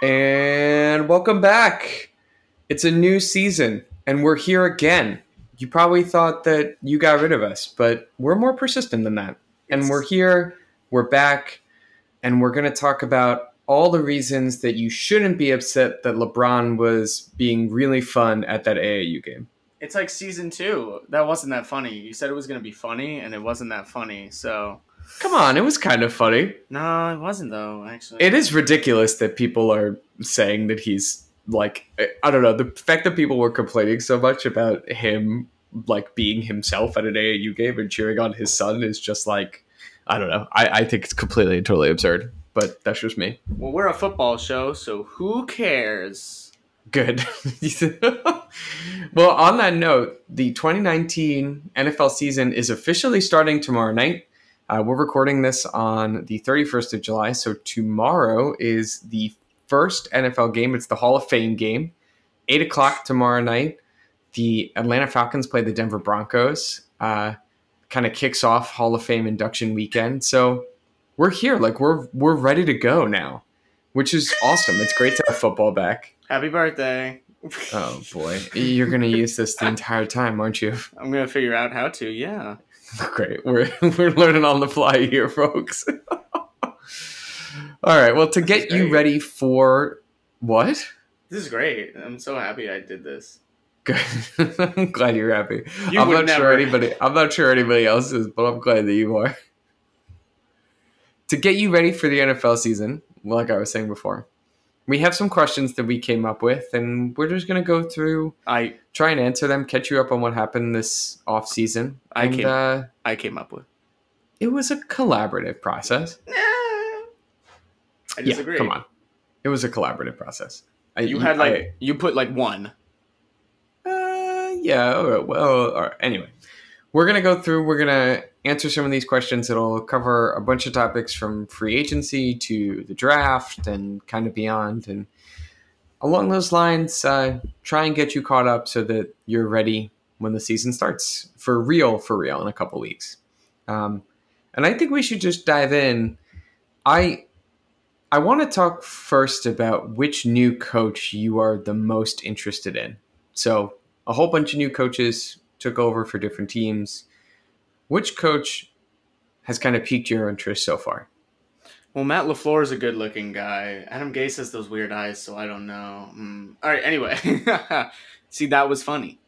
And welcome back. It's a new season, and we're here again. You probably thought that you got rid of us, but we're more persistent than that. And we're here, we're back, and we're going to talk about all the reasons that you shouldn't be upset that LeBron was being really fun at that AAU game. It's like season two. That wasn't that funny. You said it was gonna be funny, and it wasn't that funny. So Come on, it was kind of funny. no, it wasn't though. Actually, It is ridiculous that people are saying that he's like I don't know the fact that people were complaining so much about him like being himself at an AAU game and cheering on his son is just like I don't know. I, I think it's completely and totally absurd, but that's just me. Well, we're a football show, so who cares? Good. well, on that note, the 2019 NFL season is officially starting tomorrow night. Uh, we're recording this on the 31st of July, so tomorrow is the first NFL game. It's the Hall of Fame game. 8 o'clock tomorrow night. The Atlanta Falcons play the Denver Broncos. Uh, kind of kicks off Hall of Fame induction weekend. So we're here. Like, we're, we're ready to go now, which is awesome. It's great to have football back. Happy birthday! Oh boy, you're gonna use this the entire time, aren't you? I'm gonna figure out how to. Yeah. Great, we're we're learning on the fly here, folks. All right, well, to get you ready for what? This is great. I'm so happy I did this. Good. I'm glad you're happy. You I'm not sure anybody. I'm not sure anybody else is, but I'm glad that you are. To get you ready for the NFL season, like I was saying before, we have some questions that we came up with, and we're just gonna go through I try and answer them, catch you up on what happened this off season. I And came- uh, I came up with. it was a collaborative process. Nah. I disagree. Yeah, come on. It was a collaborative process. I- You had like I- you put like one. uh, yeah. All right, well, all right. Anyway, we're gonna go through. We're gonna answer some of these questions. It'll cover a bunch of topics from free agency to the draft and kind of beyond. And along those lines, uh, try and get you caught up so that you're ready when the season starts for real, for real, in a couple weeks. Um, and I think we should just dive in. I I want to talk first about which new coach you are the most interested in. So, a whole bunch of new coaches took over for different teams. Which coach has kind of piqued your interest so far? Well, Matt Lafleur is a good-looking guy. Adam Gase has those weird eyes, so I don't know. Mm. All right. Anyway, see that was funny.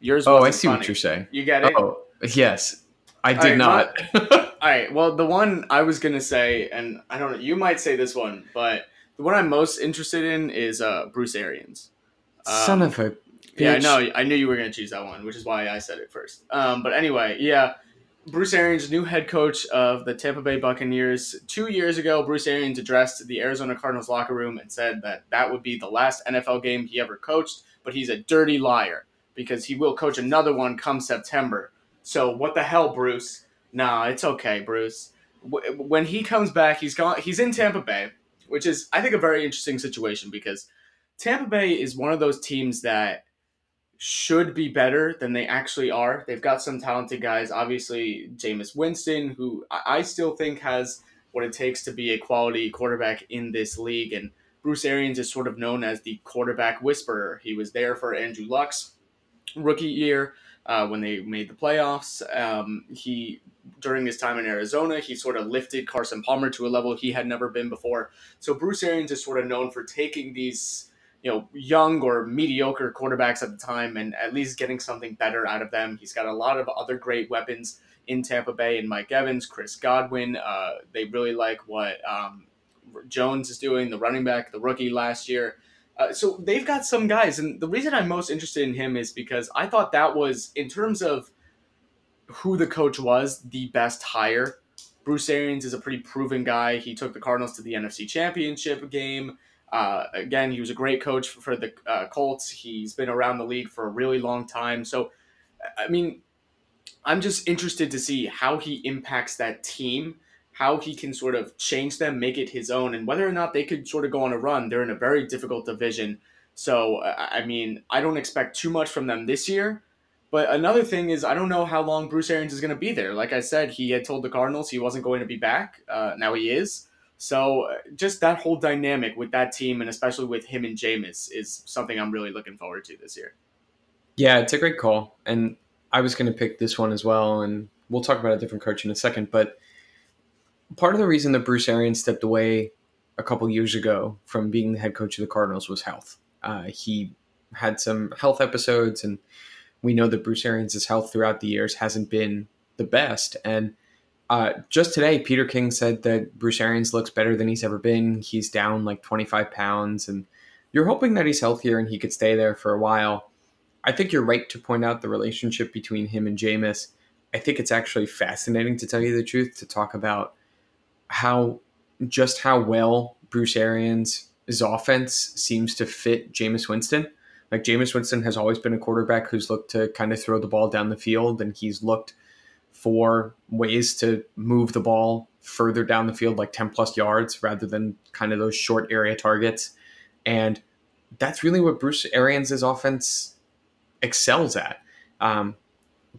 Yours. Oh, I see funny. what you're saying. You get it. Oh, yes. I did right, not. All right. Well, the one I was gonna say, and I don't know, you might say this one, but the one I'm most interested in is uh, Bruce Arians. Son Um, of a Yeah, I know. I knew you were gonna choose that one, which is why I said it first. Um, but anyway, yeah, Bruce Arians, new head coach of the Tampa Bay Buccaneers. Two years ago, Bruce Arians addressed the Arizona Cardinals locker room and said that that would be the last NFL game he ever coached. But he's a dirty liar because he will coach another one come September. So what the hell, Bruce? Nah, it's okay, Bruce. When he comes back, he's gone. He's in Tampa Bay, which is I think a very interesting situation because Tampa Bay is one of those teams that should be better than they actually are. They've got some talented guys. Obviously, Jameis Winston, who I still think has what it takes to be a quality quarterback in this league. And Bruce Arians is sort of known as the quarterback whisperer. He was there for Andrew Luck's rookie year uh, when they made the playoffs. Um, he during his time in Arizona, he sort of lifted Carson Palmer to a level he had never been before. So Bruce Arians is sort of known for taking these you know young or mediocre quarterbacks at the time and at least getting something better out of them. He's got a lot of other great weapons in Tampa Bay and Mike Evans, Chris Godwin. Uh, they really like what um, Jones is doing, the running back, the rookie last year. Uh, so they've got some guys, and the reason I'm most interested in him is because I thought that was in terms of who the coach was the best hire. Bruce Arians is a pretty proven guy. He took the Cardinals to the NFC Championship game. Uh, again, he was a great coach for, the uh, Colts. He's been around the league for a really long time. So, I mean, I'm just interested to see how he impacts that team, how he can sort of change them, make it his own, and whether or not they could sort of go on a run. They're in a very difficult division. So, I I mean, I don't expect too much from them this year. But another thing is, I don't know how long Bruce Arians is going to be there. Like I said, he had told the Cardinals he wasn't going to be back. Uh, now he is. So uh, just that whole dynamic with that team, and especially with him and Jameis, is something I'm really looking forward to this year. Yeah, it's a great call, and I was going to pick this one as well, and we'll talk about a different coach in a second. But part of the reason that Bruce Arians stepped away a couple years ago from being the head coach of the Cardinals was health. Uh, he had some health episodes, and we know that Bruce Arians' health throughout the years hasn't been the best. And uh, just today, Peter King said that Bruce Arians looks better than he's ever been. He's down like 25 pounds, and you're hoping that he's healthier and he could stay there for a while. I think you're right to point out the relationship between him and Jameis. I think it's actually fascinating to tell you the truth to talk about how just how well Bruce Arians' offense seems to fit Jameis Winston. Like Jameis Winston has always been a quarterback who's looked to kind of throw the ball down the field, and he's looked for ways to move the ball further down the field, like 10 plus yards, rather than kind of those short area targets. And that's really what Bruce Arians' offense excels at. Um,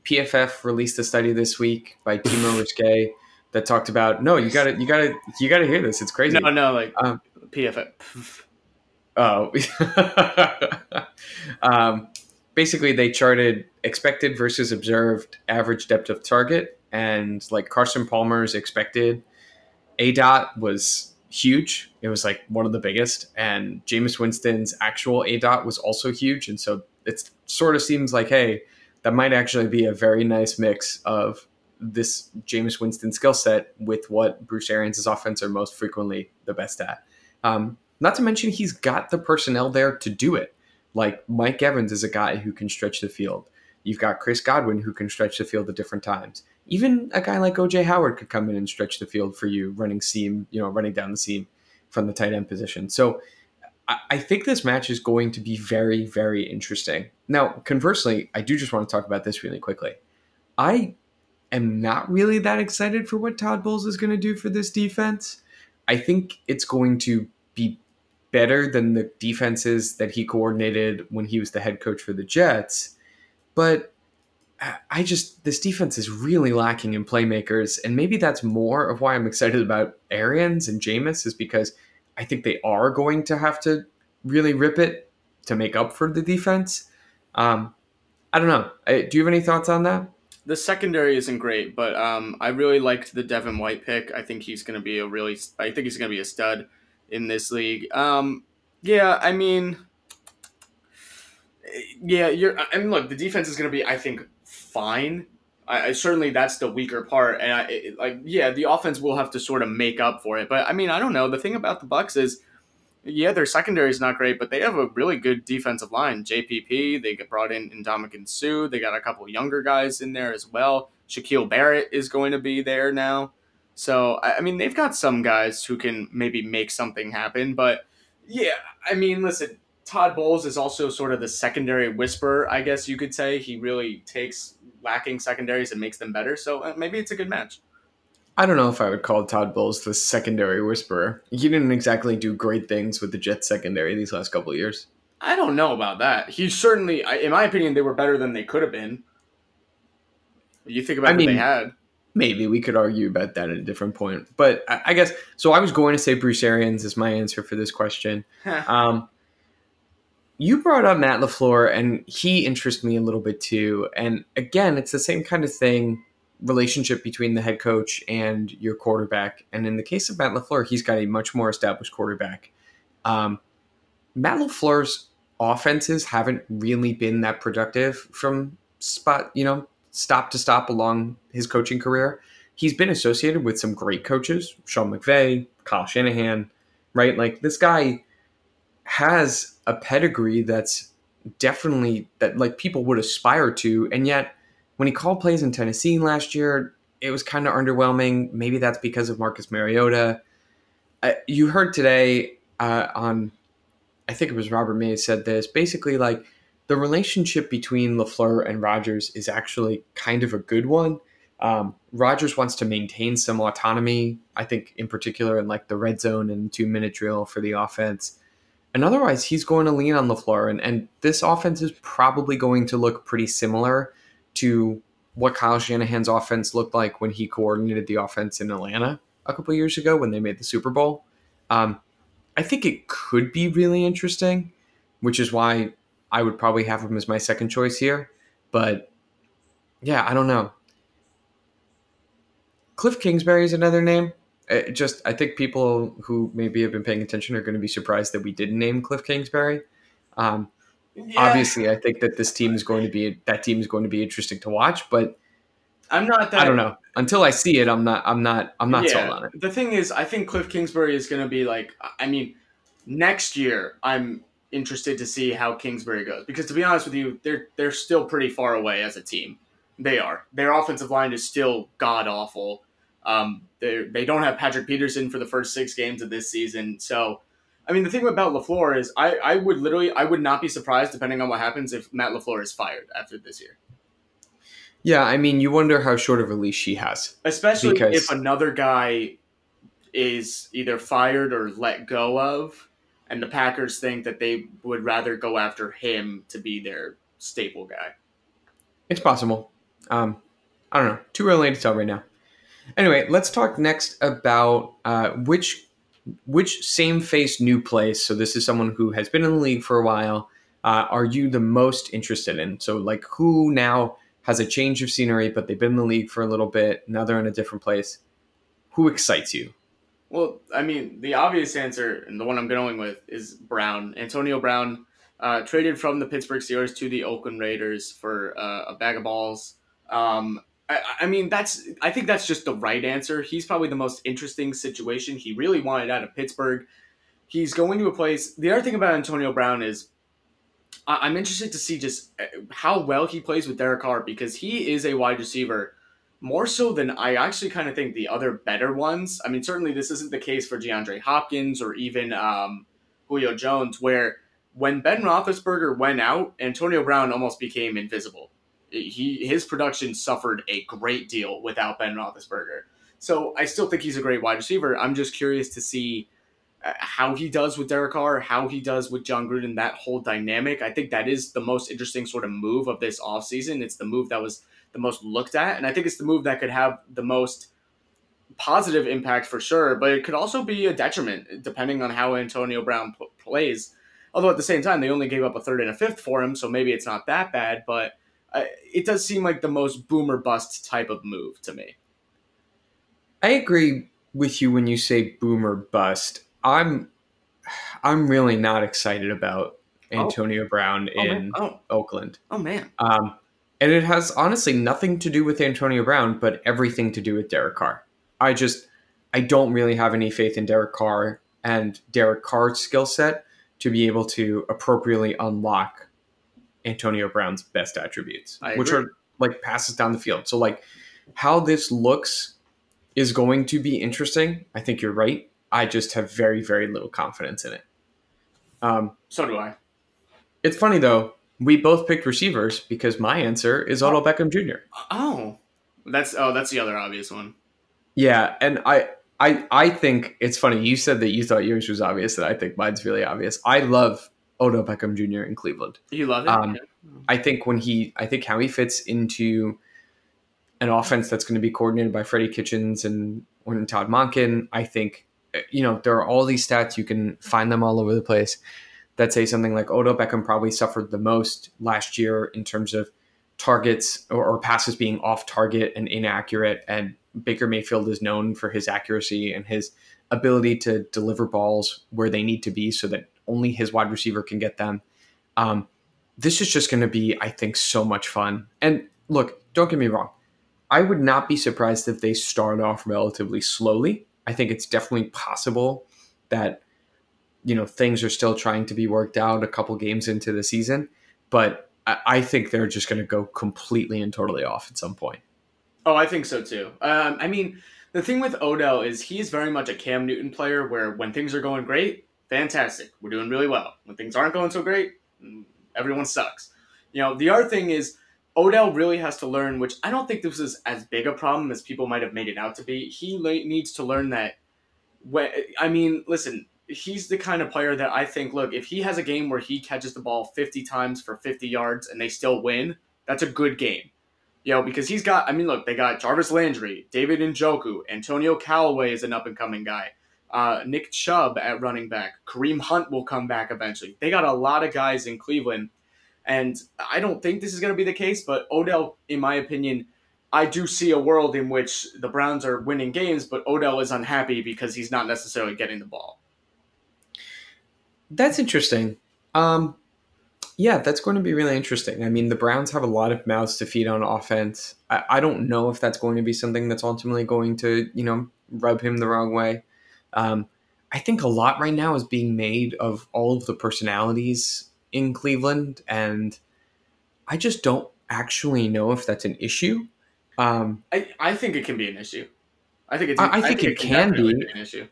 PFF released a study this week by Timo Riske that talked about no, you got to, you got to, you got to hear this. It's crazy. No, no, like um, PFF. Oh, um, basically they charted expected versus observed average depth of target, and like Carson Palmer's expected A dot was huge. It was like one of the biggest, and Jameis Winston's actual A dot was also huge, and so it sort of seems like hey, that might actually be a very nice mix of this Jameis Winston skill set with what Bruce Arians' offense are most frequently the best at. Um, not to mention, he's got the personnel there to do it. Like Mike Evans is a guy who can stretch the field. You've got Chris Godwin who can stretch the field at different times. Even a guy like OJ Howard could come in and stretch the field for you, running seam, you know, running down the seam from the tight end position. So I think this match is going to be very, very interesting. Now, conversely, I do just want to talk about this really quickly. I am not really that excited for what Todd Bowles is going to do for this defense. I think it's going to be better than the defenses that he coordinated when he was the head coach for the Jets. But I just this defense is really lacking in playmakers, and maybe that's more of why I'm excited about Arians and Jameis is because I think they are going to have to really rip it to make up for the defense. Um, I don't know. Do you have any thoughts on that? The secondary isn't great, but um, I really liked the Devin White pick. I think he's going to be a really. I think he's going to be a stud in this league. Um, yeah, I mean, yeah, you're. I mean, look, the defense is going to be, I think, fine. I, I, certainly that's the weaker part, and I it, like, yeah, the offense will have to sort of make up for it. But I mean, I don't know. The thing about the Bucs is, yeah, their secondary is not great, but they have a really good defensive line. JPP, they brought in Ndamukong Suh. They got a couple younger guys in there as well. Shaquil Barrett is going to be there now. So I mean, they've got some guys who can maybe make something happen, but yeah, I mean, listen, Todd Bowles is also sort of the secondary whisperer, I guess you could say. He really takes lacking secondaries and makes them better. So uh, maybe it's a good match. I don't know if I would call Todd Bowles the secondary whisperer. He didn't exactly do great things with the Jets secondary these last couple of years. I don't know about that. He certainly, in my opinion, they were better than they could have been. You think about I what mean, they had maybe we could argue about that at a different point. But I, I guess so. I was going to say Bruce Arians is my answer for this question. um, you brought up Matt LaFleur, and he interests me a little bit too. And again, it's the same kind of thing relationship between the head coach and your quarterback. And in the case of Matt LaFleur, he's got a much more established quarterback. Um, Matt LaFleur's offenses haven't really been that productive from spot, you know, stop to stop along his coaching career. He's been associated with some great coaches, Sean McVay, Kyle Shanahan, right? Like this guy has a pedigree that's definitely that like people would aspire to, and yet when he called plays in Tennessee last year, it was kind of underwhelming. Maybe that's because of Marcus Mariota. Uh, you heard today uh, on, I think it was Robert Mays said this. Basically, like the relationship between LaFleur and Rodgers is actually kind of a good one. Um, Rodgers wants to maintain some autonomy, I think, in particular in like the red zone and two minute drill for the offense. And otherwise, he's going to lean on LaFleur. And, and this offense is probably going to look pretty similar to what Kyle Shanahan's offense looked like when he coordinated the offense in Atlanta. a couple years ago when they made the Super Bowl. Um, I think it could be really interesting, which is why I would probably have him as my second choice here. But yeah, I don't know. Cliff Kingsbury is another name. It just I think people who maybe have been paying attention are going to be surprised that we didn't name Cliff Kingsbury. Um, Yeah, Obviously, I think that this team is going to be that team is going to be interesting to watch, but I'm not that. I don't know. Until I see it, I'm not. I'm not. I'm not yeah, sold on it. The thing is, I think Cliff Kingsbury is going to be like. I mean, next year I'm interested to see how Kingsbury goes because to be honest with you, they're they're still pretty far away as a team. They are. Their offensive line is still god awful. Um, they they don't have Patrick Peterson for the first six games of this season, so. I mean, the thing about Lafleur is, I, I would literally, I would not be surprised, depending on what happens, if Matt Lafleur is fired after this year. Yeah, I mean, you wonder how short of a leash she has. especially Because- if another guy is either fired or let go of and the packers think that they would rather go after him to be their staple guy It's possible. Um, I don't know. Too early to tell right now. Anyway, let's talk next about uh, which which same face new place. So this is someone who has been in the league for a while. Uh, are you the most interested in? So like who now has a change of scenery, but they've been in the league for a little bit. Now they're in a different place. Who excites you? well i mean the obvious answer and the one i'm going with is brown antonio brown uh, traded from the pittsburgh steelers to the oakland raiders for uh, a bag of balls um, I, I mean that's i think that's just the right answer he's probably the most interesting situation he really wanted out of pittsburgh he's going to a place. The other thing about Antonio Brown is I- I'm interested to see just uh, how well he plays with Derek Carr because he is a wide receiver more so than I actually kind of think the other better ones. I mean, certainly this isn't the case for DeAndre Hopkins or even um, Julio Jones, where when Ben Roethlisberger went out, Antonio Brown almost became invisible. He his production suffered a great deal without Ben Roethlisberger. So I still think he's a great wide receiver. I'm just curious to see uh, how he does with Derek Carr, how he does with Jon Gruden, that whole dynamic. I think that is the most interesting sort of move of this offseason. It's the move that was the most looked at, and I think it's the move that could have the most positive impact for sure, but it could also be a detriment depending on how Antonio Brown p- plays. Although at the same time, they only gave up a third and a fifth for him, so maybe it's not that bad, but it does seem like the most boomer bust type of move to me. I agree with you when you say boomer bust. I'm I'm really not excited about Antonio Brown Oh, in man. oh, Oakland. oh man. Um, and it has honestly nothing to do with Antonio Brown, but everything to do with Derek Carr. I just I don't really have any faith in Derek Carr and Derek Carr's skill set to be able to appropriately unlock Antonio Brown's best attributes, which are like passes down the field. So like how this looks is going to be interesting. I think you're right. I just have very very little confidence in it. Um, So do I. it's funny though. We both picked receivers because my answer is Odell Beckham Jr. Oh, that's oh, that's the other obvious one. Yeah, and I, I, I think it's funny. You said that you thought yours was obvious, and I think mine's really obvious. I love Odell Beckham Jr. in Cleveland. You love it. Um, Yeah. I think when he, I think how he fits into an offense that's going to be coordinated by Freddie Kitchens and when Todd Monken. I think uh, you know there are all these stats you can find them all over the place that say something like Odell Beckham probably suffered the most last year in terms of targets or, or passes being off target and inaccurate, and Baker Mayfield is known for his accuracy and his ability to deliver balls where they need to be so that only his wide receiver can get them. Um, this is just going to be, I think, so much fun. And look, don't get me wrong. I would not be surprised if they start off relatively slowly. I think it's definitely possible that you know things are still trying to be worked out a couple games into the season, but I, I think they're just going to go completely and totally off at some point. Oh, I think so too. Um, I mean, the thing with Odell is he's very much a Cam Newton player where when things are going great, fantastic. We're doing really well. When things aren't going so great, everyone sucks. You know, the other thing is Odell really has to learn, which I don't think this is as big a problem as people might have made it out to be. He needs to learn that. When, I mean, listen, he's the kind of player that I think, look, if he has a game where he catches the ball 50 times for 50 yards and they still win, that's a good game. You know, because he's got, I mean, look, they got Jarvis Landry, David Njoku, Antonio Callaway is an up and coming guy, uh, Nick Chubb at running back, Kareem Hunt will come back eventually. They got a lot of guys in Cleveland. And I don't think this is going to be the case, but Odell, in my opinion, I do see a world in which the Browns are winning games, but Odell is unhappy because he's not necessarily getting the ball. That's interesting. Um, yeah, that's going to be really interesting. I mean, the Browns have a lot of mouths to feed on offense. I, I don't know if that's going to be something that's ultimately going to, you know, rub him the wrong way. Um, I think a lot right now is being made of all of the personalities in Cleveland, and I just don't actually know if that's an issue. Um, I, I think it can be an issue. I think it's. I, I think, it, can be. be an issue.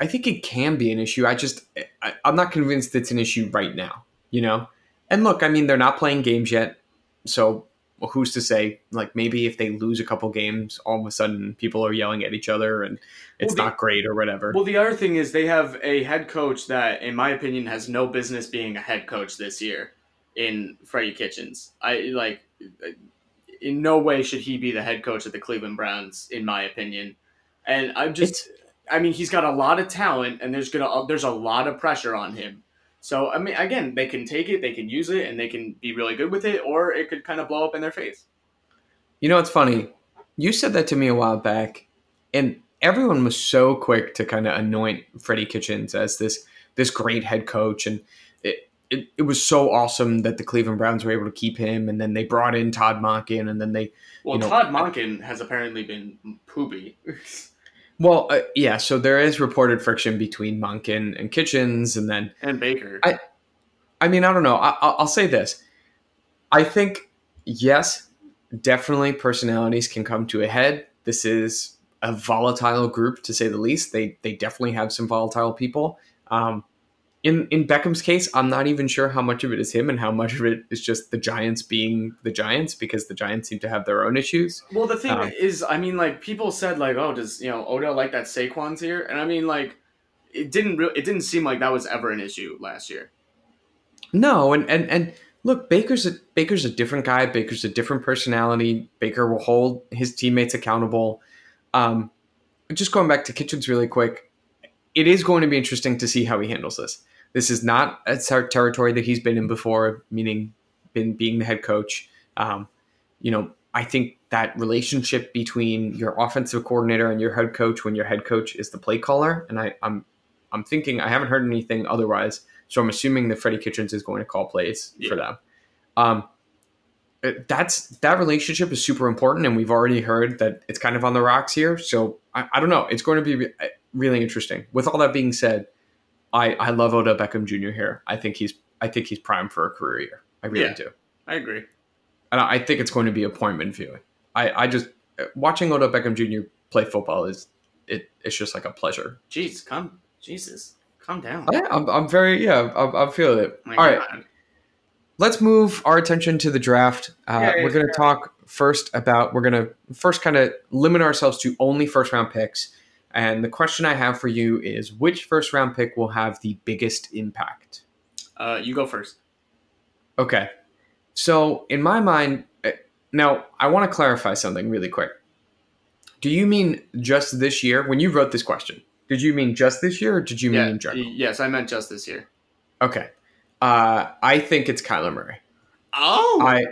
I think it can be an issue. I just, I, I'm not convinced it's an issue right now. You know, and look, I mean, they're not playing games yet, so well, who's to say? Like maybe if they lose a couple games, all of a sudden people are yelling at each other and it's Well, the- not great or whatever. Well, the other thing is they have a head coach that, in my opinion, has no business being a head coach this year in Freddie Kitchens. I like, in no way should he be the head coach of the Cleveland Browns, in my opinion. And I'm just, I mean, he's got a lot of talent, and there's gonna there's a lot of pressure on him. So I mean, again, they can take it, they can use it, and they can be really good with it, or it could kind of blow up in their face. You know, it's funny. You said that to me a while back, and everyone was so quick to kind of anoint Freddie Kitchens as this this great head coach, and it, it it was so awesome that the Cleveland Browns were able to keep him, and then they brought in Todd Monken, and then they Well, You know- Todd Monken has apparently been poopy. well, uh, yeah. So there is reported friction between Monken and Kitchens, and then and Baker. I- I mean, I don't know. I, I'll I'll say this. I think, yes, definitely personalities can come to a head. This is a volatile group, to say the least. They they definitely have some volatile people. Um, in in Beckham's case, I'm not even sure how much of it is him and how much of it is just the Giants being the Giants because the Giants seem to have their own issues. Well, the thing Um, is, I mean, like people said, like, oh, does you know Odell like that Saquon's here? And I mean, like, it didn't re- it didn't seem like that was ever an issue last year. No, and and and look, Baker's a Baker's a different guy. Baker's a different personality. Baker will hold his teammates accountable. Um, just going back to Kitchens really quick, it is going to be interesting to see how he handles this. This is not a ter- territory that he's been in before, meaning been being the head coach. Um, you know, I think that relationship between your offensive coordinator and your head coach, when your head coach is the play caller, and I, I'm I'm thinking I haven't heard anything otherwise, so I'm assuming that Freddie Kitchens is going to call plays Yeah. for them. Um, that's that relationship is super important, and we've already heard that it's kind of on the rocks here. So I, I don't know. It's going to be re- uh, really interesting. With all that being said, I I love Odell Beckham Jr. here. I think he's I think he's primed for a career year. I really Yeah. do, I agree. and I I think it's going to be appointment viewing. I I just watching Odell Beckham Jr. play football is it it's just like a pleasure. Jeez, calm, Jesus, calm down. Yeah, I'm, I'm very yeah. I'm, I'm feeling it. My All right, God. let's move our attention to the draft. Uh, Yeah, we're going to talk first about we're going to first kind of limit ourselves to only first round picks. And the question I have for you is which first round pick will have the biggest impact? Uh, you go first. Okay. So, in my mind, uh, now I want to clarify something really quick. Do you mean just this year? When you wrote this question, did you mean just this year or did you mean yeah, in general? yes, I meant just this year. Okay. Uh, I think it's Kyler Murray. Oh, I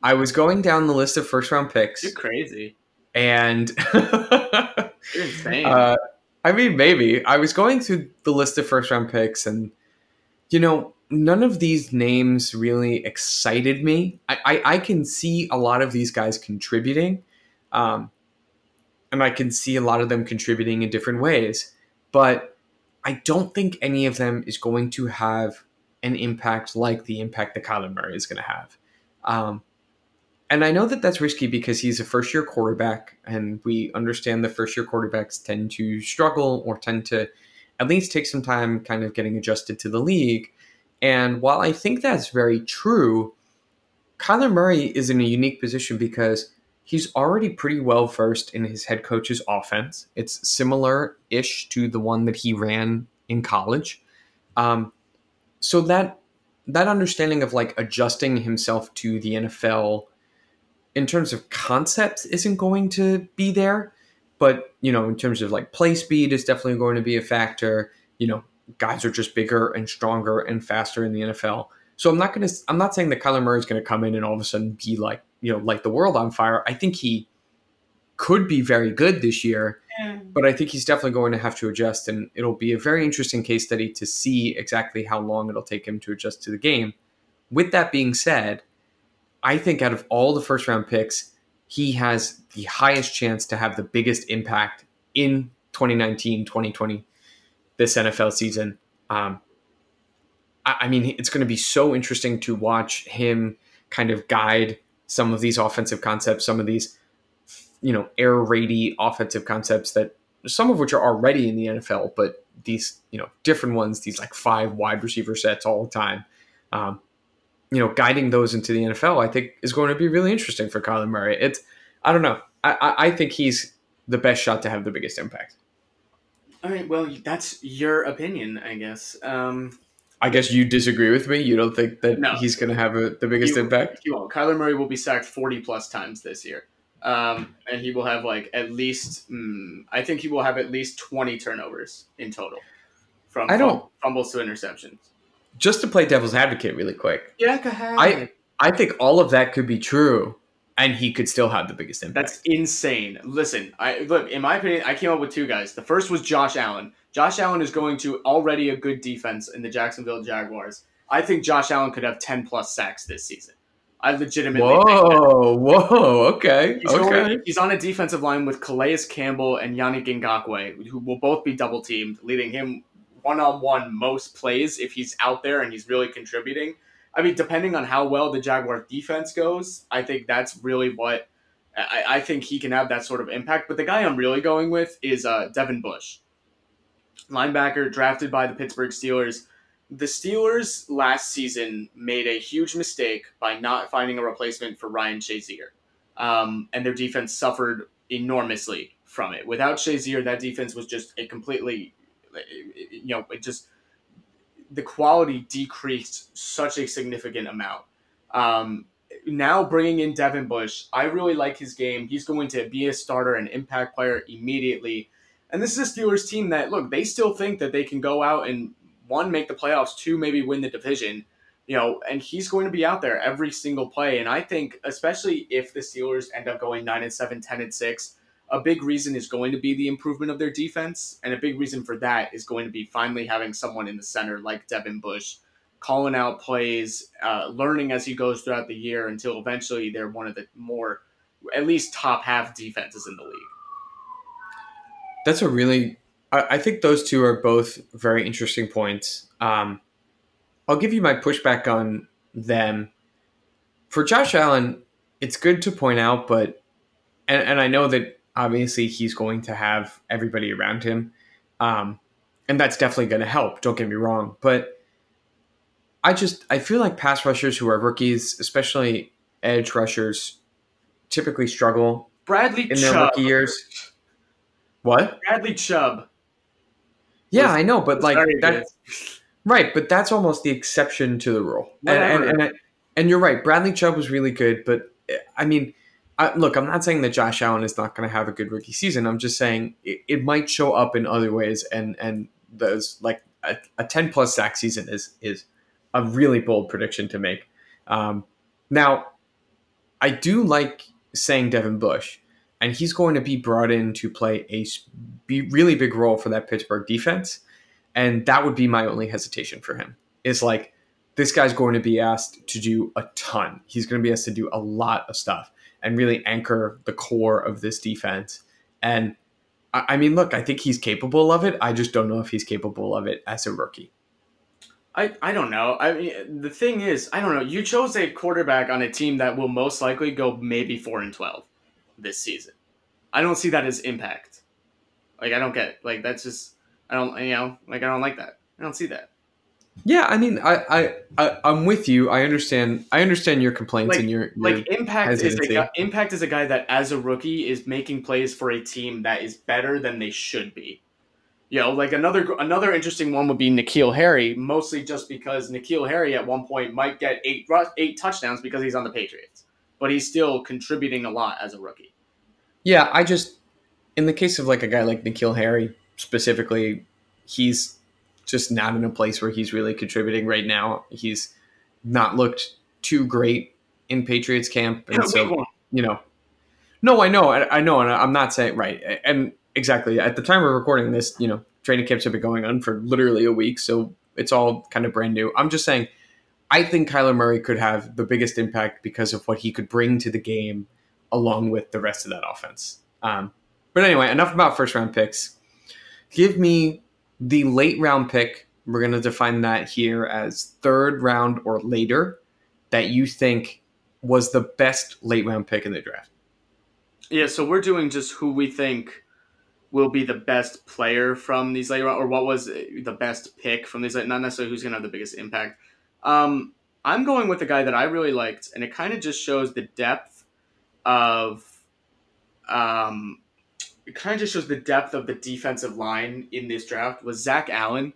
I was going down the list of first round picks you're crazy. and You're insane. uh, I mean maybe I was going through the list of first round picks and you know none of these names really excited me. I, I, I can see a lot of these guys contributing, um, and I can see a lot of them contributing in different ways, but I don't think any of them is going to have an impact like the impact that Kyler Murray is going to have. Um, and I know that that's risky because he's a first year quarterback, and we understand the first year quarterbacks tend to struggle or tend to at least take some time kind of getting adjusted to the league. And while I think that's very true, Kyler Murray is in a unique position because he's already pretty well versed in his head coach's offense. It's similar ish to the one that he ran in college. Um, so that that understanding of like adjusting himself to the NFL in terms of concepts isn't going to be there, but you know, in terms of like play speed is definitely going to be a factor. You know, guys are just bigger and stronger and faster in the NFL. So I'm not going to I'm not saying that Kyler Murray is going to come in and all of a sudden be like, you know, light the world on fire. I think he could be very good this year, but I think he's definitely going to have to adjust and it'll be a very interesting case study to see exactly how long it'll take him to adjust to the game. With that being said, I think out of all the first round picks, he has the highest chance to have the biggest impact in 2019, 2020, this NFL season. Um, I, I mean, it's going to be so interesting to watch him kind of guide some of these offensive concepts, some of these, you know, air raidy offensive concepts that some of which are already in the NFL, but these, you know, different ones, these like five wide receiver sets all the time. Um, you know, guiding those into the NFL, I think is going to be really interesting for Kyler Murray. It's, I don't know. I, I think he's the best shot to have the biggest impact. All right. Well, that's your opinion, I guess. Um, I guess you disagree with me. You don't think that No. he's going to have a, the biggest he, impact? He won't. Kyler Murray will be sacked 40 plus times this year. Um, and he will have like at least, mm, I think he will have at least 20 turnovers in total from I don't- fumbles to interceptions. Just to play devil's advocate, really quick. Yeah, go ahead. I I think all of that could be true, and he could still have the biggest impact. That's insane. Listen, I look. In my opinion, I came up with two guys. The first was Josh Allen. Josh Allen is going to already a good defense in the Jacksonville Jaguars. I think Josh Allen could have ten plus sacks this season. I legitimately whoa, whoa, okay, He's, okay. going, he's on a defensive line with Calais Campbell and Yannick Ngakoue, who will both be double teamed, leading him one on one most plays if he's out there and he's really contributing. I mean, depending on how well the Jaguar defense goes, I think that's really what I, I think he can have that sort of impact. But the guy I'm really going with is uh, Devin Bush, linebacker drafted by the Pittsburgh Steelers. The Steelers last season made a huge mistake by not finding a replacement for Ryan Shazier um, and their defense suffered enormously from it. Without Shazier, that defense was just a completely, you know, it just the quality decreased such a significant amount. Um, now bringing in Devin Bush, I really like his game. He's going to be a starter and impact player immediately. And this is a Steelers team that look, they still think that they can go out and one make the playoffs, two maybe win the division you know, and he's going to be out there every single play. And I think, especially if the Steelers end up going 9 and 7, 10 and 6, a big reason is going to be the improvement of their defense. And a big reason for that is going to be finally having someone in the center like Devin Bush, calling out plays, uh, learning as he goes throughout the year until eventually they're one of the more, at least top half defenses in the league. That's a really. I, I think those two are both very interesting points. Um, I'll give you my pushback on them. For Josh Allen, it's good to point out, but and, and I know that obviously he's going to have everybody around him, um, and that's definitely going to help. Don't get me wrong, but I just I feel like pass rushers who are rookies, especially edge rushers, typically struggle Bradley in their Chubb. rookie years. What? Bradley Chubb. Yeah, I know, but like Very that. Right, but that's almost the exception to the rule. And and and, I- and you're right. Bradley Chubb was really good, but eh, I mean, I, look, I'm not saying that Josh Allen is not going to have a good rookie season. I'm just saying it, it might show up in other ways, and and those like a, a 10 plus sack season is is a really bold prediction to make. Um, now, I do like saying Devin Bush, and he's going to be brought in to play a be really big role for that Pittsburgh defense and that would be my only hesitation for him is like this guy's going to be asked to do a ton he's going to be asked to do a lot of stuff and really anchor the core of this defense and i I mean look i think he's capable of it i just don't know if he's capable of it as a rookie I, I don't know. I mean, the thing is, I don't know. You chose a quarterback on a team that will most likely go maybe four and twelve this season. I don't see that as impact. Like I don't get it. like that's just I don't you know like I don't like that. I don't see that. Yeah i mean i i, I i'm with you i understand i understand your complaints Like- and your, your Like impact is a guy, impact is a guy that as a rookie is making plays for a team that is better than they should be. You know, like another another interesting one would be N'Keal Harry, mostly just because N'Keal Harry at one point might get eight eight touchdowns because he's on the Patriots. but he's still contributing a lot as a rookie. Yeah, I just in the case of like a guy like N'Keal Harry specifically, he's just not in a place where he's really contributing right now. He's not looked too great in Patriots camp, and so you know, no, I know, I, I know, and I'm not saying right, and exactly at the time we're recording this, you know, training camps have been going on for literally a week, so it's all kind of brand new. I'm just saying, I think Kyler Murray could have the biggest impact because of what he could bring to the game, along with the rest of that offense. Um, but anyway, enough about first round picks. Give me the late round pick. We're going to define that here as third round or later that you think was the best late round pick in the draft. Yeah, so we're doing just who we think will be the best player from these late round, or what was the best pick from these, late, not necessarily who's going to have the biggest impact. Um, I'm going with a guy that I really liked, and it kind of just shows the depth of, um, it kind of just shows the depth of the defensive line in this draft was Zach Allen,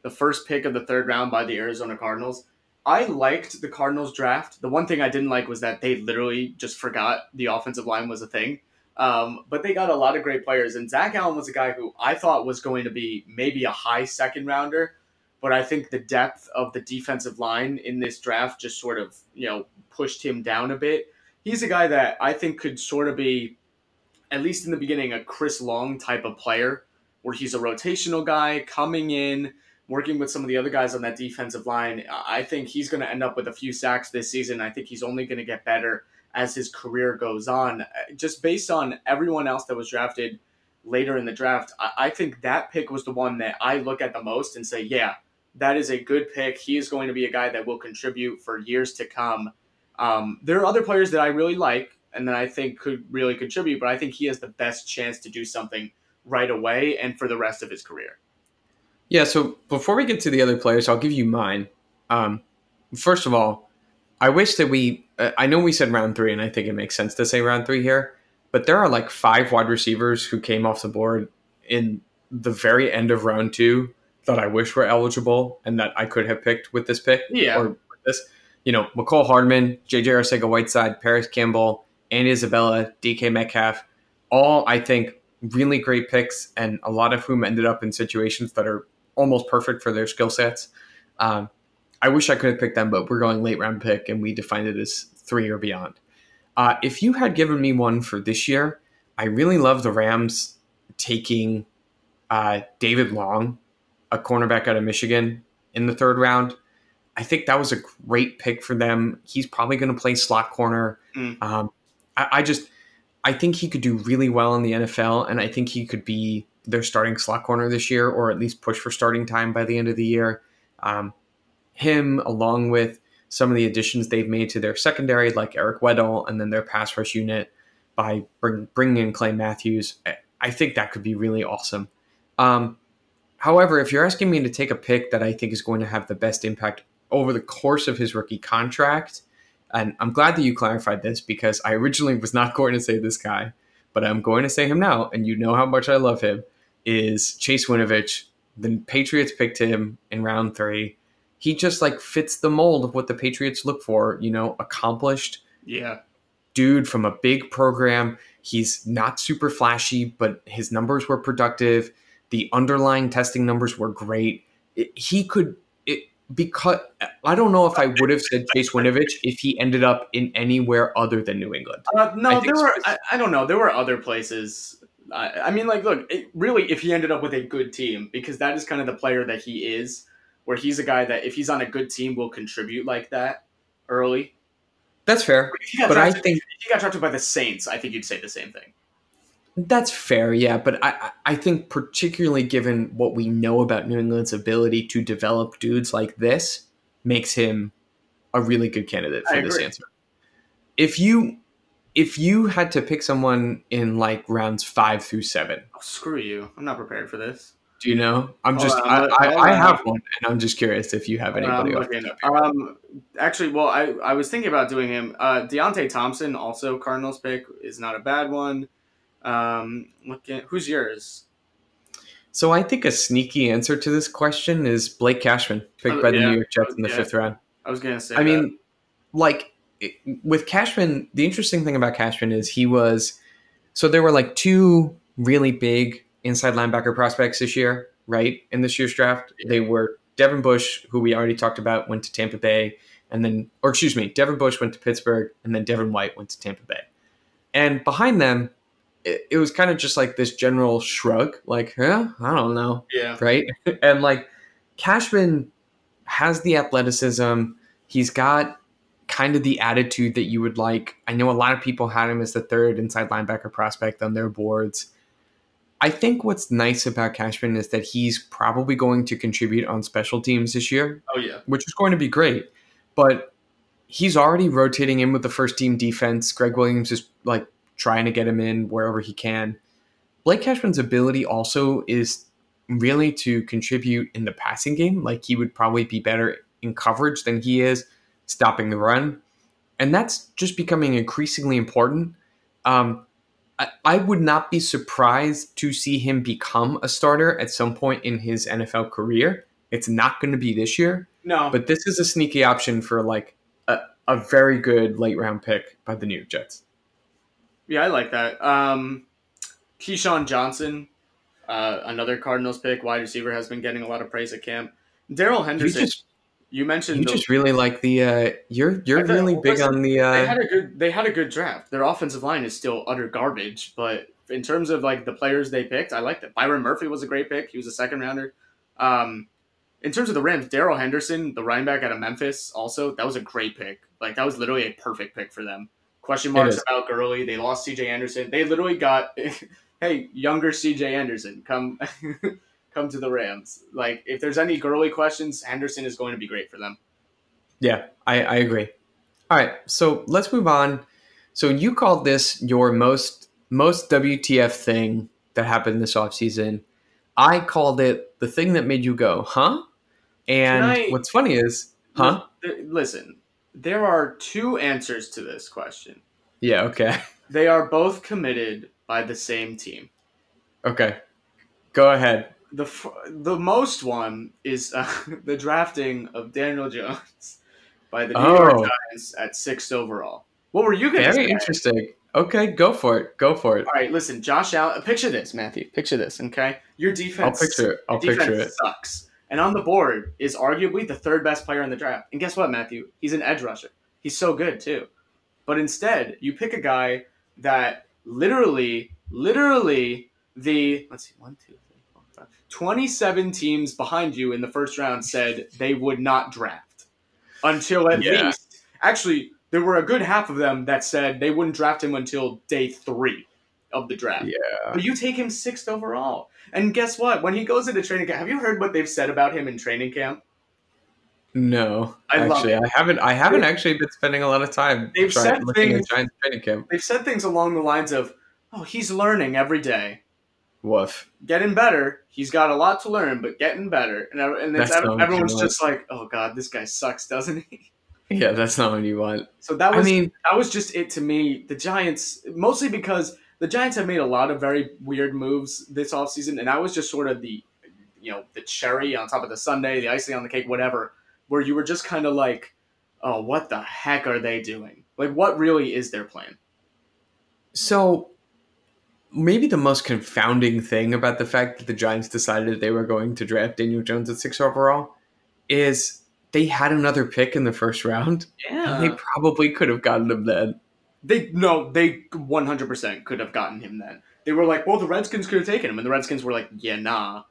the first pick of the third round by the Arizona Cardinals. I liked the Cardinals draft. The one thing I didn't like was that they literally just forgot the offensive line was a thing. Um, but they got a lot of great players, and Zach Allen was a guy who I thought was going to be maybe a high second rounder, but I think the depth of the defensive line in this draft just sort of you know pushed him down a bit. He's a guy that I think could sort of be, at least in the beginning, a Chris Long type of player, where he's a rotational guy coming in, working with some of the other guys on that defensive line. I think he's going to end up with a few sacks this season. I think he's only going to get better as his career goes on. Uh, just based on everyone else that was drafted later in the draft, I, I think that pick was the one that I look at the most and say, yeah, that is a good pick. He is going to be a guy that will contribute for years to come. Um, there are other players that I really like and then I think could really contribute, but I think he has the best chance to do something right away and for the rest of his career. Yeah, so before we get to the other players, I'll give you mine. Um, first of all, I wish that we. Uh, I know we said round three, and I think it makes sense to say round three here. But there are like five wide receivers who came off the board in the very end of round two that I wish were eligible and that I could have picked with this pick. Yeah. Or this, you know, Mecole Hardman, JJ Arcega Whiteside, Parris Campbell, Andy Isabella, DK Metcalf, all I think really great picks, and a lot of whom ended up in situations that are almost perfect for their skill sets. Um, I wish I could have picked them, but we're going late round pick, and we defined it as three or beyond. Uh, if you had given me one for this year, I really love the Rams taking uh, David Long, a cornerback out of Michigan, in the third round. I think that was a great pick for them. He's probably going to play slot corner. Mm. Um, I, I, just, I think he could do really well in the NFL, and I think he could be their starting slot corner this year, or at least push for starting time by the end of the year. Um, him along with some of the additions they've made to their secondary, like Eric Weddle, and then their pass rush unit by bring, bringing in Clay Matthews. I think that could be really awesome. Um, however, if you're asking me to take a pick that I think is going to have the best impact over the course of his rookie contract, and I'm glad that you clarified this because I originally was not going to say this guy, but I'm going to say him now, and you know how much I love him, is Chase Winovich. The Patriots picked him in round three he just like fits the mold of what the Patriots look for, you know, accomplished. Yeah. Dude from a big program. He's not super flashy, but his numbers were productive. The underlying testing numbers were great. It, he could because I don't know if I would have said Chase Winovich if he ended up in anywhere other than New England. Uh, no, there were. I, I, don't know. There were other places. I, I mean, like, look, it, really, if he ended up with a good team, because that is kind of the player that he is where he's a guy that if he's on a good team will contribute like that early. That's fair, but drafted, I think if he got drafted by the Saints, I think you'd say the same thing. That's fair, yeah, but I I think particularly given what we know about New England's ability to develop dudes like this, makes him a really good candidate for this answer. If you if you had to pick someone in like rounds five through seven, oh, screw you, I'm not prepared for this. Do you know? I'm just I, I, I, have one, and I'm just curious if you have anybody. Um, um, actually, well, I, I was thinking about doing him. Uh, Deionte Thompson, also Cardinals pick, is not a bad one. Um, look at who's yours. So I think a sneaky answer to this question is Blake Cashman, picked uh, by the yeah, New York Jets in the yeah. fifth round. I was gonna say. I that. mean, like it, with Cashman, the interesting thing about Cashman is he was so there were like two really big inside linebacker prospects this year, right? In this year's draft, they were Devin Bush, who we already talked about, went to Tampa Bay, and then, or excuse me, Devin Bush went to Pittsburgh, and then Devin White went to Tampa Bay. And behind them, it, it was kind of just like this general shrug, like, huh, I don't know, Yeah. right? and like Cashman has the athleticism. He's got kind of the attitude that you would like. I know a lot of people had him as the third inside linebacker prospect on their boards. I think what's nice about Cashman is that he's probably going to contribute on special teams this year, Oh yeah. which is going to be great. But he's already rotating in with the first team defense. Gregg Williams is like trying to get him in wherever he can. Blake Cashman's ability also is really to contribute in the passing game. Like he would probably be better in coverage than he is stopping the run. And that's just becoming increasingly important. Um, I, I would not be surprised to see him become a starter at some point in his NFL career. It's not going to be this year, No. but this is a sneaky option for like a, a very good late round pick by the New York Jets. Yeah, I like that. Um, KeeSean Johnson, uh, another Cardinals pick, wide receiver, has been getting a lot of praise at camp. Darrell Henderson, you, just mentioned you the- just really like the uh, you're you're thought- really big on the Uh, they had a good they had a good draft. Their offensive line is still utter garbage, but in terms of like the players they picked, I liked it. Byron Murphy was a great pick. He was a second rounder. Um, in terms of the Rams, Darrell Henderson, the running back out of Memphis, also that was a great pick. Like that was literally a perfect pick for them. Question marks about Gurley. They lost C.J. Anderson. They literally got, hey, younger C.J. Anderson, come, come to the Rams. Like if there's any Gurley questions, Anderson is going to be great for them. Yeah, I, I agree. All right, so let's move on. So you called this your most most WTF thing that happened this offseason. I called it the thing that made you go, huh? And I- what's funny is, huh? Listen, there are two answers to this question. Yeah, okay. They are both committed by the same team. Okay. Go ahead. The f- the most one is uh, the drafting of Daniel Jones by the New Oh. York Giants at sixth overall. What were you going to Very say? interesting. Okay, go for it. Go for it. All right, listen, Josh Allen. Picture this, Matthew. Picture this, okay? Your I'll defense. picture it. I'll picture it. Sucks. And on the board is arguably the third best player in the draft. And guess what, Matthew? He's an edge rusher. He's so good too. But instead, you pick a guy that literally, literally the let's see, one, two, three, four, five, 27 teams behind you in the first round said they would not draft until at Yeah. least actually there were a good half of them that said they wouldn't draft him until day three of the draft. Yeah. But you take him sixth overall. And guess what? When he goes into training camp, have you heard what they've said about him in training camp? No, I actually, I haven't. I haven't actually been spending a lot of time They've trying, said things- Giants training camp. They've said things along the lines of, "Oh, he's learning every day, Woof. getting better. He's got a lot to learn, but getting better." And, and it's, That's not what you everyone's want. just like, "Oh God, this guy sucks, doesn't he?" Yeah, that's not what you want. So that was. I mean, that was just it to me. The Giants, mostly because the Giants have made a lot of very weird moves this offseason, and that was just sort of the, you know, the cherry on top of the sundae, the icing on the cake, whatever, where you were just kind of like, oh, what the heck are they doing? Like, what really is their plan? So maybe the most confounding thing about the fact that the Giants decided they were going to draft Daniel Jones at six overall is they had another pick in the first round. And they probably could have gotten him then. They no, they one hundred percent could have gotten him then. They were like, well, the Redskins could have taken him, and the Redskins were like, yeah, nah.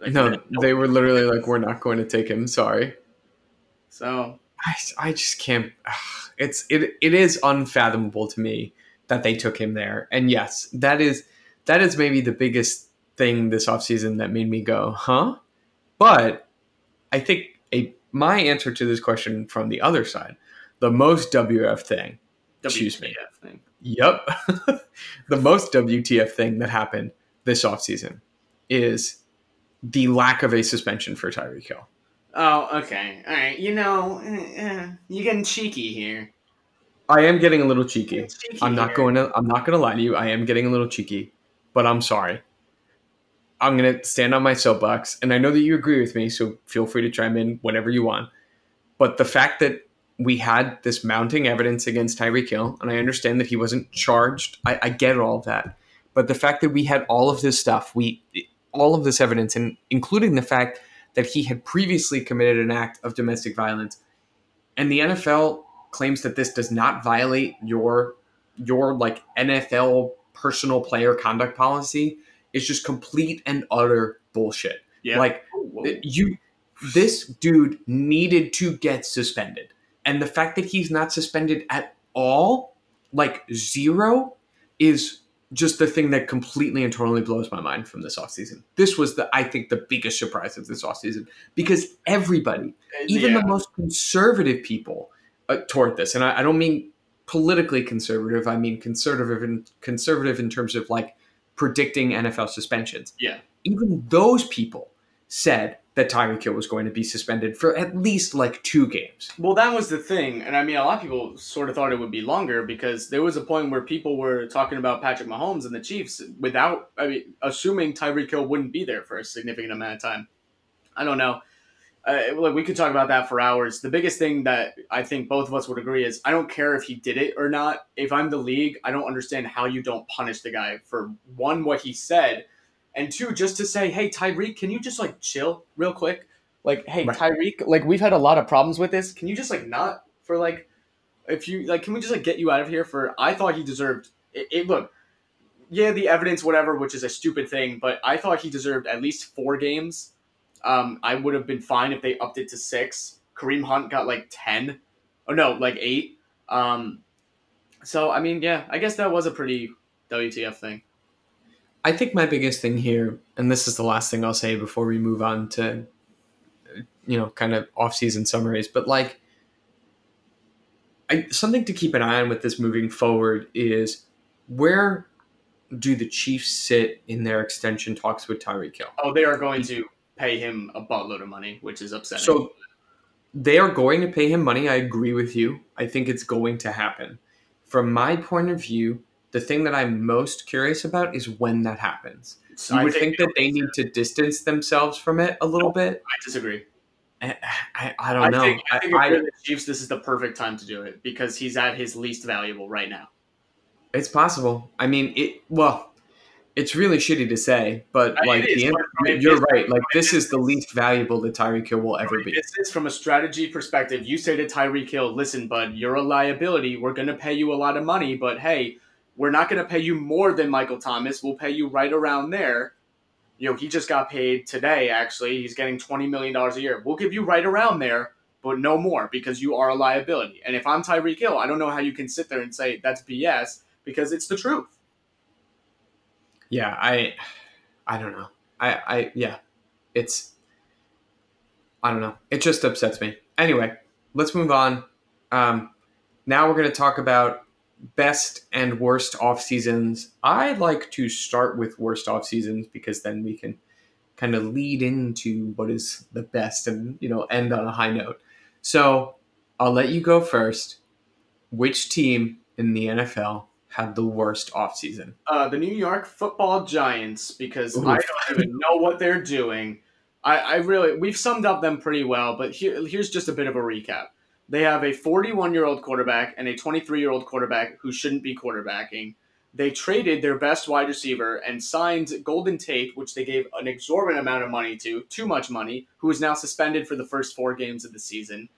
Like, No, they were literally like, "We're not going to take him." Sorry. So I, I just can't. It's it it is unfathomable to me that they took him there. And yes, that is that is maybe the biggest thing this offseason that made me go, huh? But I think a my answer to this question from the other side, the most WF thing. Excuse me. WTF thing. Yep. the most WTF thing that happened this offseason is the lack of a suspension for Tyreek Hill. Oh, okay. All right. You know, eh, eh, you're getting cheeky here. I am getting a little cheeky. Cheeky I'm not here. going to I'm not going to lie to you. I am getting a little cheeky, but I'm sorry. I'm going to stand on my soapbox and I know that you agree with me, so feel free to chime in whenever you want. But the fact that we had this mounting evidence against Tyreek Hill, and I understand that he wasn't charged. I, I get all of that, but the fact that we had all of this stuff, we all of this evidence, and including the fact that he had previously committed an act of domestic violence, and the NFL claims that this does not violate your your like NFL personal player conduct policy is just complete and utter bullshit. Yeah. Like oh, Whoa. you this dude needed to get suspended. And the fact that he's not suspended at all, like zero, is just the thing that completely and totally blows my mind from this offseason. This was the I think the biggest surprise of this offseason because everybody, even Yeah. the most conservative people uh, toward this, and I, I don't mean politically conservative, I mean conservative and conservative in terms of like predicting NFL suspensions. Yeah. Even those people said that Tyreek Hill was going to be suspended for at least like two games. Well, that was the thing, and I mean, a lot of people sort of thought it would be longer because there was a point where people were talking about Patrick Mahomes and the Chiefs without, I mean, assuming Tyreek Hill wouldn't be there for a significant amount of time. I don't know. Uh, we could talk about that for hours. The biggest thing that I think both of us would agree is I don't care if he did it or not. If I'm the league, I don't understand how you don't punish the guy for one what he said, and two just to say, hey Tyreek, can you just like chill real quick? Like, hey Right. Tyreek, like we've had a lot of problems with this. Can you just like not for like, if you like, can we just like get you out of here for? I thought he deserved it. it look, yeah, the evidence, whatever, which is a stupid thing, but I thought he deserved at least four games. Um, I would have been fine if they upped it to six. Kareem Hunt got like ten, oh no, like eight. Um, so I mean, yeah, I guess that was a pretty WTF thing. I think my biggest thing here, and this is the last thing I'll say before we move on to, you know, kind of off-season summaries, but like, I, something to keep an eye on with this moving forward is where do the Chiefs sit in their extension talks with Tyreek Hill? Oh, they are going to pay him a buttload of money, which is upsetting. So they are going to pay him money. I agree with you. I think it's going to happen. From my point of view, the thing that I'm most curious about is when that happens. So You I would think that they need to distance themselves from it a little bit. I disagree. I, I, I don't I know. think, I think I- if you're the Chiefs, this is the perfect time to do it because he's at his least valuable right now. it's possible. I mean, it. Well, it's really shitty to say, but I like the, you're business- right. Like this is the least valuable that Tyreek Hill will ever be. This is from a strategy perspective. You say to Tyreek Hill, listen, bud, you're a liability. We're going to pay you a lot of money, but hey, we're not going to pay you more than Michael Thomas. We'll pay you right around there. You know, he just got paid today, actually. He's getting $20 million a year. We'll give you right around there, but no more because you are a liability. And if I'm Tyreek Hill, I don't know how you can sit there and say that's BS because it's the truth. Yeah, I, I don't know. I, I, yeah, it's, I don't know. It just upsets me. Anyway, let's move on. Um, now we're going to talk about best and worst off seasons. I like to start with worst off seasons because then we can kind of lead into what is the best and you know end on a high note. So I'll let you go first. Which team in the NFL had the worst off season? Uh, the New York Football Giants because Ooh. I don't even know what they're doing. I, I really we've summed up them pretty well, but here, here's just a bit of a recap. They have a 41 year old quarterback and a 23 year old quarterback who shouldn't be quarterbacking. They traded their best wide receiver and signed Golden Tate, which they gave an exorbitant amount of money to, too much money, who is now suspended for the first four games of the season.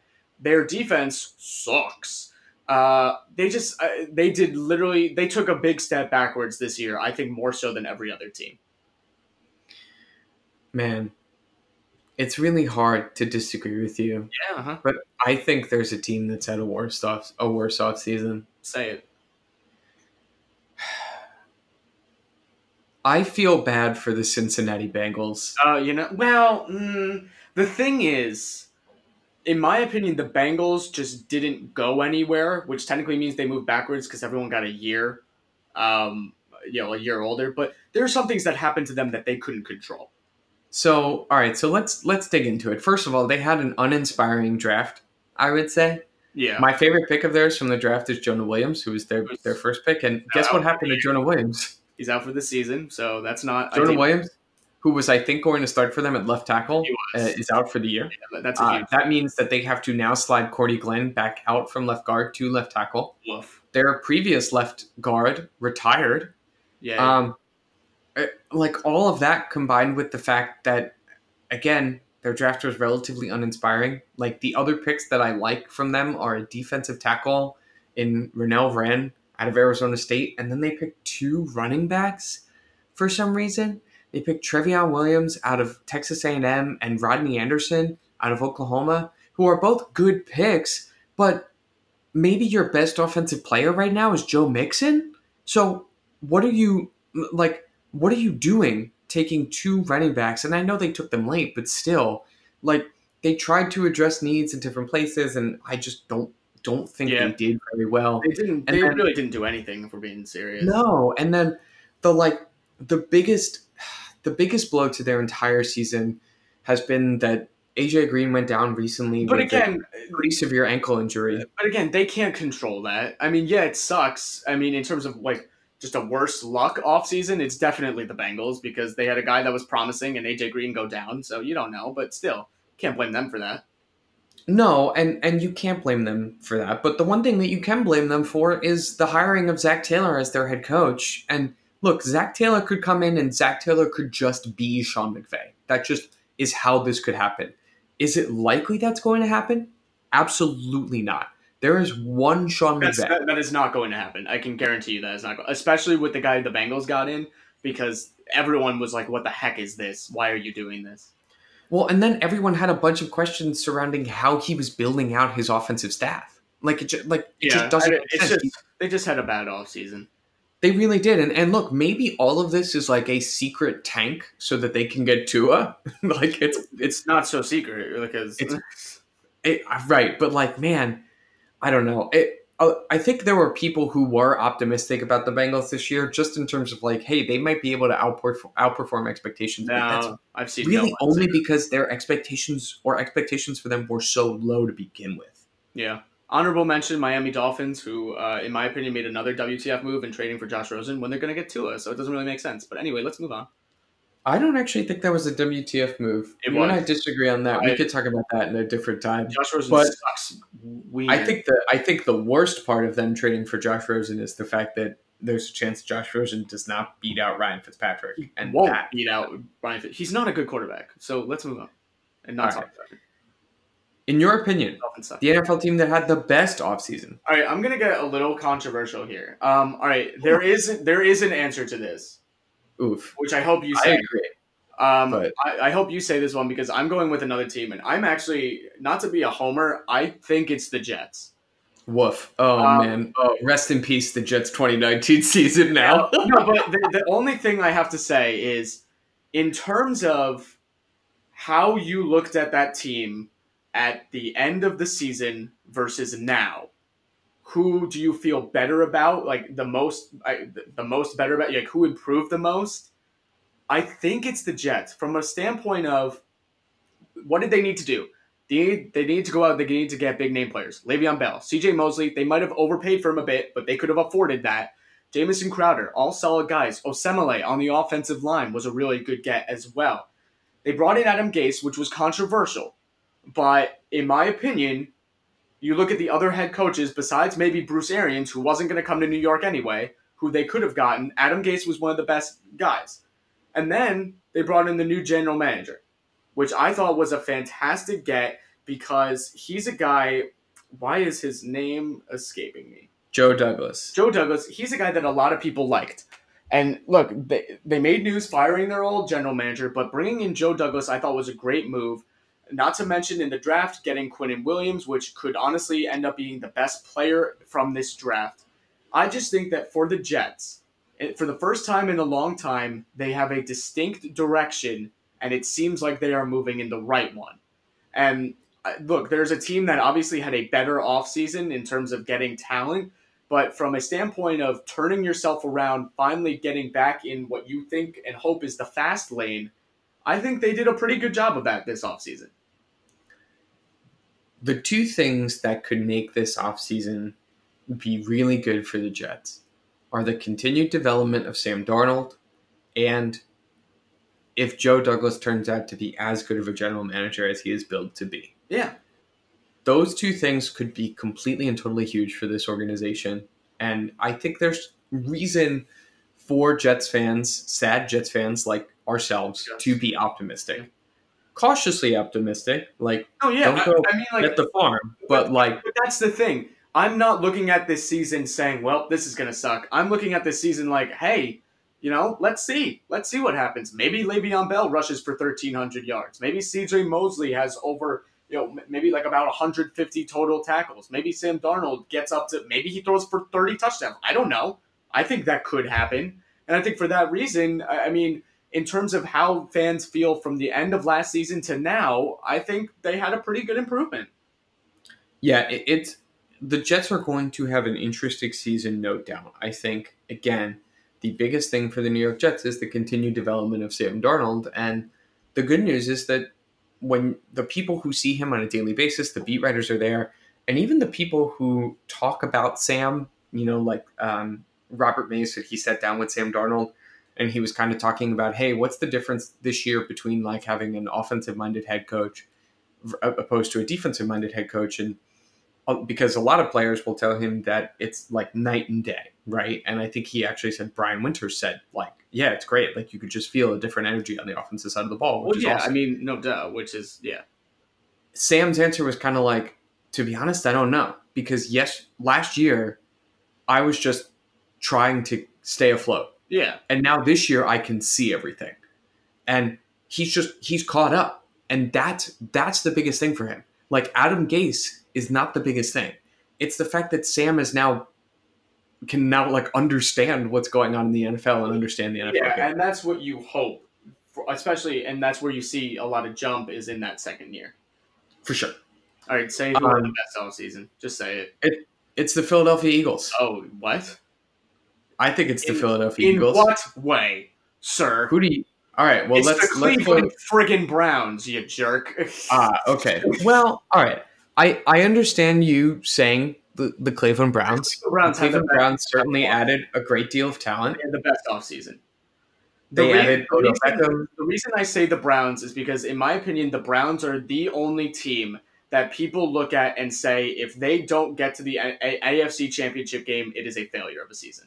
Their defense sucks. Uh, they just uh, they did literally they took a big step backwards this year. I think more so than every other team. Man, it's really hard to disagree with you. Yeah, uh-huh. But I think there's a team that's had a worse off a worse off season. say it. I feel bad for the Cincinnati Bengals. Uh, you know, well, mm, the thing is, in my opinion, the Bengals just didn't go anywhere, which technically means they moved backwards because everyone got a year, um, you know, a year older. But there are some things that happened to them that they couldn't control. So, all right, so let's let's dig into it. First of all, they had an uninspiring draft, I would say. Yeah, My favorite pick of theirs from the draft is Jonah Williams, who was their their first pick. And guess what happened to Jonah Williams? he's out for the season, so that's not Jonah. Williams, who was I think going to start for them at left tackle, uh, is out for the year. Yeah, that's a Uh, that means that they have to now slide Cordy Glenn back out from left guard to left tackle. woof. Their previous left guard retired. Yeah, Um, Eh, like all of that combined with the fact that, again, their draft was relatively uninspiring. Like the other picks that I like from them are a defensive tackle in Renell Wren out of Arizona State, and then they picked two running backs for some reason. They picked Trayveon Williams out of Texas A&M and Rodney Anderson out of Oklahoma, who are both good picks, but maybe your best offensive player right now is Joe Mixon. So what are you like? What are you doing taking two running backs? And I know they took them late, but still, like they tried to address needs in different places, and I just don't don't think Yeah. they did very well. they didn't. and They then- really didn't do anything. If we're being serious. No, and then the like the biggest the biggest blow to their entire season has been that AJ Green went down recently But with again, a pretty severe ankle injury. but again, they can't control that. I mean, yeah, it sucks. I mean, in terms of like just a worse luck off season, it's definitely the Bengals because they had a guy that was promising and AJ Green go down. So you don't know, but still, can't blame them for that. No, and and you can't blame them for that. But the one thing that you can blame them for is the hiring of Zac Taylor as their head coach. And look, Zac Taylor could come in and Zac Taylor could just be Sean McVay. That just is how this could happen. Is it likely that's going to happen? Absolutely not. There is one Sean McVay. that, that is not going to happen. I can guarantee you that is not going. Especially with the guy the Bengals got in because everyone was like, "What the heck is this? Why are you doing this?" Well, and then everyone had a bunch of questions surrounding how he was building out his offensive staff. Like it, just, like it just doesn't. I- it's sense. just they just had a bad off season. They really did, and and look, maybe all of this is like a secret tank so that they can get Tua. like it's it's It's not so secret because It's- it, right, but like man, I don't know. It, uh, I think there were people who were optimistic about the Bengals this year, just in terms of like, hey, they might be able to outperform, outperform expectations. that's I've seen really no only ones. because their expectations or expectations for them were so low to begin with. Yeah. Honorable mention Miami Dolphins, who, uh, in my opinion, made another WTF move in trading for Josh Rosen when they're going to get Tua, so it doesn't really make sense. But anyway, let's move on. I don't actually think that was a WTF move. It you and I disagree on that. we could talk about that in a different time. Josh Rosen But- sucks. We I think the I think the worst part of them trading for Josh Rosen is the fact that there's a chance Josh Rosen does not beat out Ryan Fitzpatrick, and won't that beat out Ryan. Fit- He's not a good quarterback, so let's move on and not All talk about it. in your opinion, the NFL team that had the best offseason. All right, I'm gonna get a little controversial here. Um, all right, there is there is an answer to this, Oof. which I hope you say. I agree. Um, But- I, I hope you say this one because I'm going with another team, and I'm actually not to be a homer. I think it's the Jets. Woof. Oh Um, man. Oh, rest in peace, the Jets 2019 season now. no, but the, the only thing I have to say is, in terms of how you looked at that team at the end of the season versus now, who do you feel better about? Like the most, I, the- most better about? Like who improved the most? I think it's the Jets from a standpoint of what did they need to do? They need, they need to go out. They need to get big name players. Le'Veon Bell, C.J. Mosley. They might have overpaid for him a bit, but they could have afforded that. Jamison Crowder, all solid guys. Osemele on the offensive line was a really good get as well. They brought in Adam Gase, which was controversial, but in my opinion, you look at the other head coaches besides maybe Bruce Arians, who wasn't going to come to New York anyway, who they could have gotten. Adam Gase was one of the best guys, and then they brought in the new general manager, which I thought was a fantastic get because he's a guy. Why is his name escaping me? Joe Douglas. Joe Douglas, he's a guy that a lot of people liked. And look, they, they made news firing their old general manager, but bringing in Joe Douglas, I thought was a great move. Not to mention in the draft, getting Quinnen Williams, which could honestly end up being the best player from this draft. I just think that for the Jets, it- for the first time in a long time, they have a distinct direction, and it seems like they are moving in the right one. And uh, look, there's a team that obviously had a better offseason in terms of getting talent, but from a standpoint of turning yourself around, finally getting back in what you think and hope is the fast lane, I think they did a pretty good job of that this offseason. The two things that could make this offseason be really good for the Jets are the continued development of Sam Darnold and if Joe Douglas turns out to be as good of a general manager as he is billed to be. Yeah. Those two things could be completely and totally huge for this organization. And I think there's reason for Jets fans, sad Jets fans like ourselves, Yes. to be optimistic. Cautiously optimistic, like Oh yeah. Don't I, go I mean, like at the farm, but like But that's the thing. I'm not looking at this season saying, "Well, this is gonna suck." I'm looking at this season like, "Hey, you know, let's see, let's see what happens. Maybe Le'Veon Bell rushes for 1,300 yards. Maybe C.J. Mosley has over, you know, maybe like about 150 total tackles. Maybe Sam Darnold gets up to, maybe he throws for 30 touchdowns. I don't know. I think that could happen, and I think for that reason, I, I mean. In terms of how fans feel from the end of last season to now, I think they had a pretty good improvement. Yeah, it, it's the Jets are going to have an interesting season, no doubt. I think again, the biggest thing for the New York Jets is the continued development of Sam Darnold, and the good news is that when the people who see him on a daily basis, the beat writers are there, and even the people who talk about Sam, you know, like um, Robert Mays said, he sat down with Sam Darnold. And he was kind of talking about, hey, what's the difference this year between like having an offensive-minded head coach opposed to a defensive-minded head coach? And uh, because a lot of players will tell him that it's like night and day, right? And I think he actually said Brian Winters said like, yeah, it's great. Like you could just feel a different energy on the offensive side of the ball, which Well, is yeah, awesome. I mean, no duh, which is yeah. Sam's answer was kind of like, to be honest, I don't know because yes, last year I was just trying to stay afloat, Yeah, and now this year I can see everything, and he's just he's caught up, and that's that's the biggest thing for him. Like Adam Gase is not the biggest thing; it's the fact that Sam is now can now like understand what's going on in the NFL and understand the NFL yeah, game. and that's what you hope, for, especially, and that's where you see a lot of jump is in that second year. for sure. All right, say who won the Um, best all season. Just say it. It's the Philadelphia Eagles. Oh, what? I think it's the in- Philadelphia In Eagles. what way, sir? Who do you? All right. Well, it's let's the let's Cleveland friggin' Browns, you jerk. Ah, okay. Well, all right. I I understand you saying the the Cleveland Browns. the Browns The Cleveland Browns certainly added a great deal of talent. in the best offseason. The They added the reason- Beckham. The reason I say the Browns is because, in my opinion, the Browns are the only team that people look at and say if they don't get to the A- A- AFC Championship game, it is a failure of a season,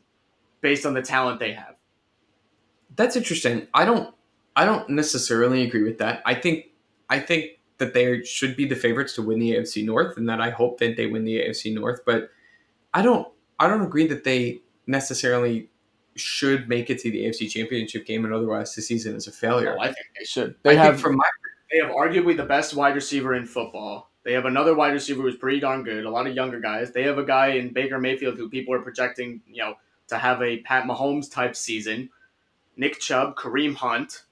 based on the talent they have. That's interesting. I don't I don't necessarily agree with that. I think I think that they should be the favorites to win the AFC North, and that I hope that they win the AFC North. But I don't I don't agree that they necessarily should make it to the AFC Championship game, and otherwise the season is a failure. No, I think they should. They think have from my they have arguably the best wide receiver in football. They have another wide receiver who's pretty darn good. A lot of younger guys. They have a guy in Baker Mayfield who people are projecting, you know, to have a Pat Mahomes type season. Nick Chubb, Kareem Hunt.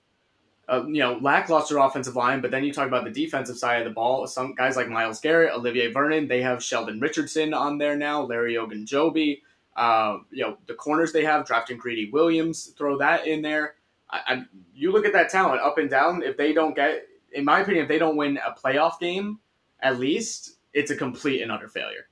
Uh, you know, lackluster offensive line, but then you talk about the defensive side of the ball. Some guys like Myles Garrett, Olivier Vernon, they have Sheldon Richardson on there now, Larry Ogunjobi. Uh, you know, the corners they have, drafting Greedy Williams, throw that in there. I, I, you look at that talent up and down. If they don't get, in my opinion, if they don't win a playoff game, at least it's a complete and utter failure.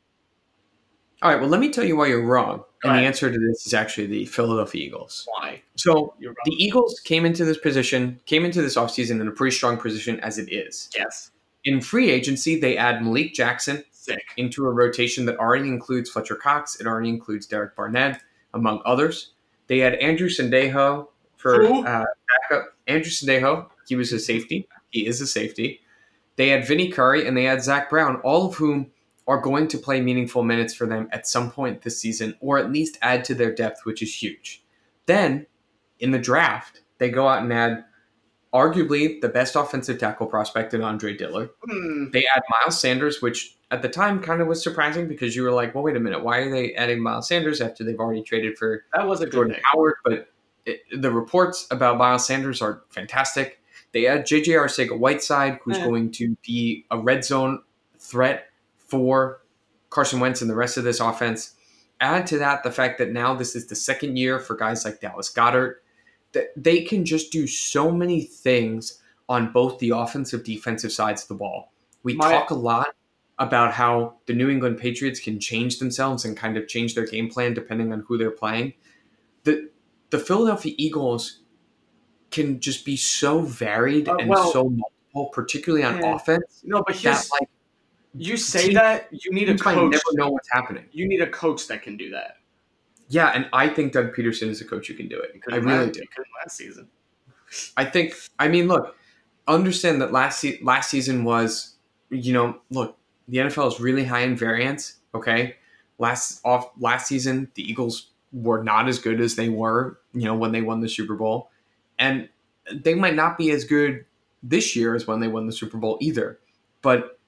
All right. Well, let me tell you why you're wrong, Go and the answer to this is actually the Philadelphia Eagles. Why? So the Eagles came into this position, came into this offseason in a pretty strong position as it is. yes, In free agency, they add Malik Jackson sick. into a rotation that already includes Fletcher Cox. It already includes Derek Barnett, among others. They add Andrew Sendejo for Who? uh, backup. Andrew Sendejo, he was a safety. He is a safety. They had Vinny Curry and they had Zach Brown, all of whom are going to play meaningful minutes for them at some point this season, or at least add to their depth, which is huge. Then, in the draft, they go out and add arguably the best offensive tackle prospect in Andre Dillard. Hmm. They add Miles Sanders, which at the time kind of was surprising because you were like, well, wait a minute, why are they adding Miles Sanders after they've already traded for That was a Jordan. Howard? But it, the reports about Miles Sanders are fantastic. They add JJ Arcega Whiteside, who's Eh. going to be a red zone threat for Carson Wentz and the rest of this offense. Add to that the fact that now this is the second year for guys like Dallas Goedert, that they can just do so many things on both the offensive defensive sides of the ball. We My- talk a lot about how the New England Patriots can change themselves and kind of change their game plan depending on who they're playing. The the Philadelphia Eagles can just be so varied Uh, and well- so multiple, particularly on Yeah. offense. No, but That like you say team- that you need a coach. never know what's happening. You need a coach that can do that. Yeah, and I think Doug Pederson is a coach who can do it. I really last- do. Last season. I think. I mean, look, understand that last se- last season was, you know, look, the NFL is really high in variance. Okay, last off last season, the Eagles were not as good as they were, you know, when they won the Super Bowl, and they might not be as good this year as when they won the Super Bowl either. But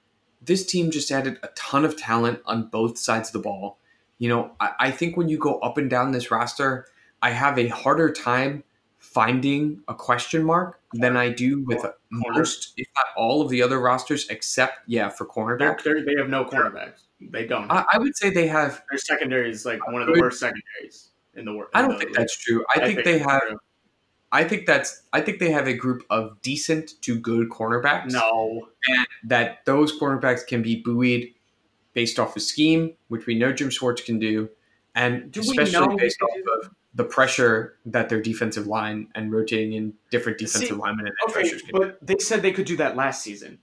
this team just added a ton of talent on both sides of the ball. You know, I, I think when you go up and down this roster, I have a harder time finding a question mark than I do with most, if not all, of the other rosters, except yeah, for They're, they're, they have no cornerbacks. They don't. I, I would say they have. Their secondary is like one of the worst secondaries in the world. I don't think that's true. I, think, they have. true. I think that's. I think they have a group of decent to good cornerbacks. No, and that those cornerbacks can be buoyed based off of scheme, which we know Jim Schwartz can do, and Do especially based off of the pressure that their defensive line and rotating in different defensive See, linemen and okay, rushers can do. but they said they could do that last season.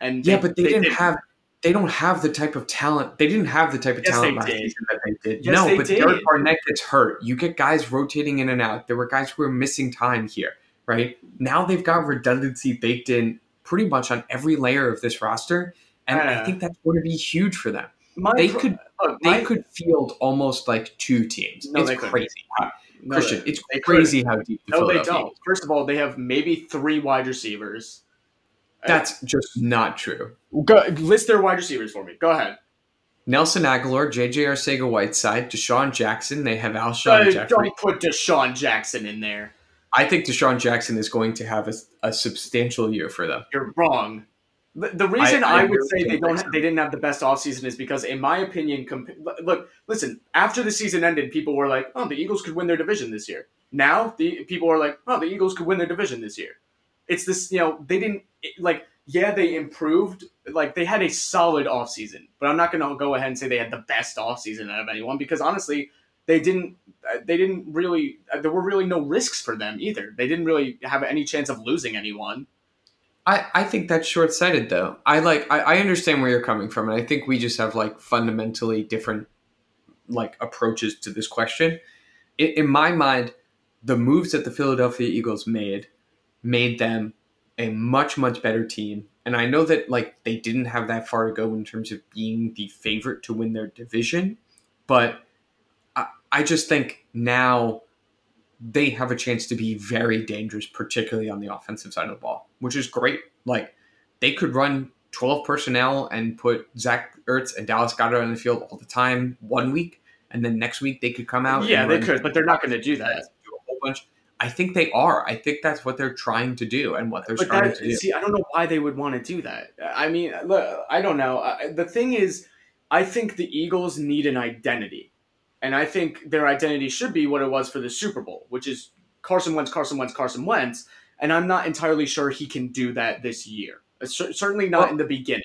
And Yeah, but they, didn't did. have. They don't have the type of talent. They didn't have the type of Yes, talent last did. season that they did. Yes, no, they but did. Derek Barnett gets hurt. You get guys rotating in and out. There were guys who were missing time here, right? Now they've got redundancy baked in pretty much on every layer of this roster, and I think that's going to be huge for them. They pro- could- look, They my- could field almost like two teams. No, it's crazy, how, no, Christian. It's crazy how deep. The No, they don't. First of all, they have maybe three wide receivers. That's just not true. Go, list their wide receivers for me. Go ahead. Nelson Agholor, J.J. Arcega Whiteside, DeSean Jackson. They have Alshon Uh, Jeffery. don't put DeSean Jackson in there. I think DeSean Jackson is going to have a, a substantial year for them. You're wrong. The, the reason I I, would really say they don't so. they didn't have the best offseason is because in my opinion comp- look listen after the season ended people were like oh the Eagles could win their division this year now the people are like oh the Eagles could win their division this year it's this you know they didn't like yeah they improved like they had a solid offseason but I'm not going to go ahead and say they had the best offseason out of anyone because honestly they didn't uh, they didn't really uh, there were really no risks for them either they didn't really have any chance of losing anyone I, I think that's short sighted though. I like I, I understand where you're coming from, and I think we just have like fundamentally different like approaches to this question. In, in my mind, the moves that the Philadelphia Eagles made made them a much much better team. And I know that like they didn't have that far to go in terms of being the favorite to win their division, but I, I just think now they have a chance to be very dangerous, particularly on the offensive side of the ball, which is great. Like they could run 12 personnel and put Zach Ertz and Dallas Goedert on the field all the time one week, and then next week they could come out. yeah they could but they're not going to do that do a whole bunch. I think they are. I think that's what they're trying to do and what they're But trying that, to do. see, I don't know why they would want to do that. I mean, look, I don't know. I- The thing is, I think the Eagles need an identity, and I think their identity should be what it was for the Super Bowl, which is Carson Wentz, Carson Wentz, Carson Wentz. And I'm not entirely sure he can do that this year. Uh, cer- Certainly not Well- in the beginning.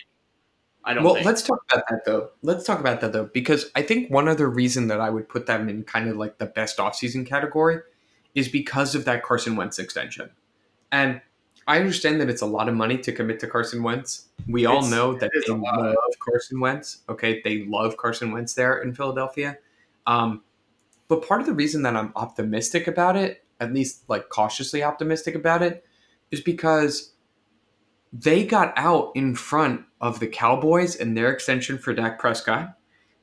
I don't well, think. let's talk about that though. Let's talk about that though, because I think one other reason that I would put them in kind of like the best offseason category is because of that Carson Wentz extension. And I understand that it's a lot of money to commit to Carson Wentz. We all It's- know that they love Carson Wentz. Okay, they love Carson Wentz there in Philadelphia. Um, but part of the reason that I'm optimistic about it, at least like cautiously optimistic about it, is because they got out in front of the Cowboys and their extension for Dak Prescott,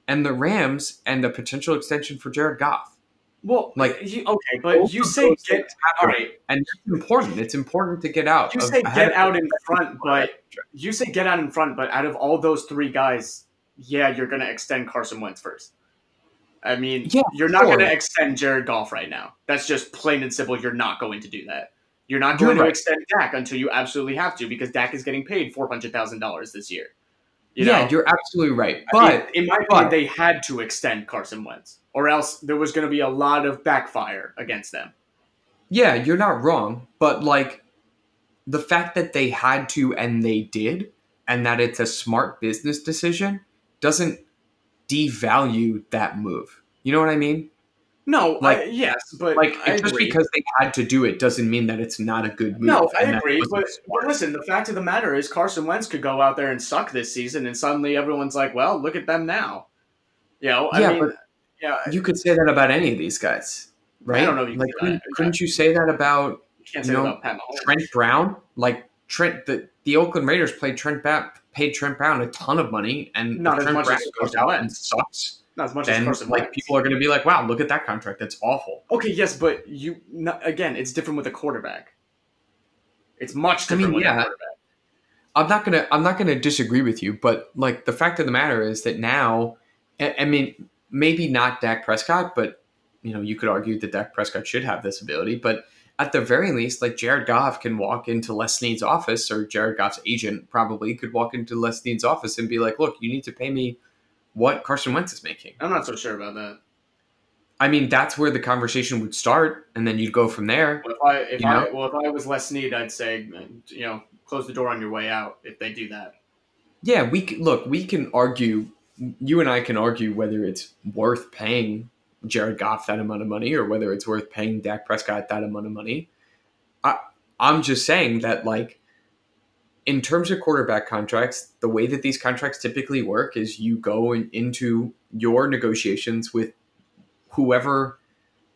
and the Rams and the potential extension for Jared Goff. Well, like, you, okay, but you say get things all right. and it's important. It's important to get out. You say get out in front, but you say get out in front, but out of all those three guys, yeah, you're going to extend Carson Wentz first. I mean, Yeah, you're not sure. going to extend Jared Goff right now. That's just plain and simple. You're not going to do that. You're not You're going to right. extend Dak until you absolutely have to because Dak is getting paid four hundred thousand dollars this year. You yeah, know? you're absolutely right. I mean, But in my but- opinion, they had to extend Carson Wentz, or else there was going to be a lot of backfire against them. yeah, you're not wrong. But like the fact that they had to and they did, and that it's a smart business decision, doesn't devalue that move. You know what I mean? No, Like- I, yes, but Like just because they had to do it doesn't mean that it's not a good move. No, I agree, but, but listen, the fact of the matter is Carson Wentz could go out there and suck this season, and suddenly everyone's like, "Well, look at them now." You know, I Yeah, mean, but yeah, you could say that about any of these guys, right? I don't know you like couldn't, couldn't you say that about you you know, about Trent Brown? Like Trent, the the Oakland Raiders played Trent ba- paid Trent Brown a ton of money, and Not as Trent much Brown as goes out and sucks. Not as much as Then Carson like Wentz. people are going to be like, "Wow, look at that contract. That's awful." Okay, yes, but you not, again, it's different with a quarterback. It's much I mean, different with yeah. a quarterback. I'm not gonna I'm not gonna disagree with you, but like the fact of the matter is that now, I, I mean, maybe not Dak Prescott, but you know, you could argue that Dak Prescott should have this ability, but at the very least, like Jared Goff can walk into Les Snead's office, or Jared Goff's agent probably could walk into Les Snead's office and be like, "Look, you need to pay me what Carson Wentz is making." I'm not so sure about that. I mean, that's where the conversation would start, and then you'd go from there. Well, if I if I know? well if I was Les Snead, I'd say you know close the door on your way out if they do that. Yeah, we can, look. We can argue. You and I can argue whether it's worth paying Jared Goff that amount of money or whether it's worth paying Dak Prescott that amount of money. I, I'm just saying that, like, in terms of quarterback contracts, the way that these contracts typically work is you go in, into your negotiations with whoever,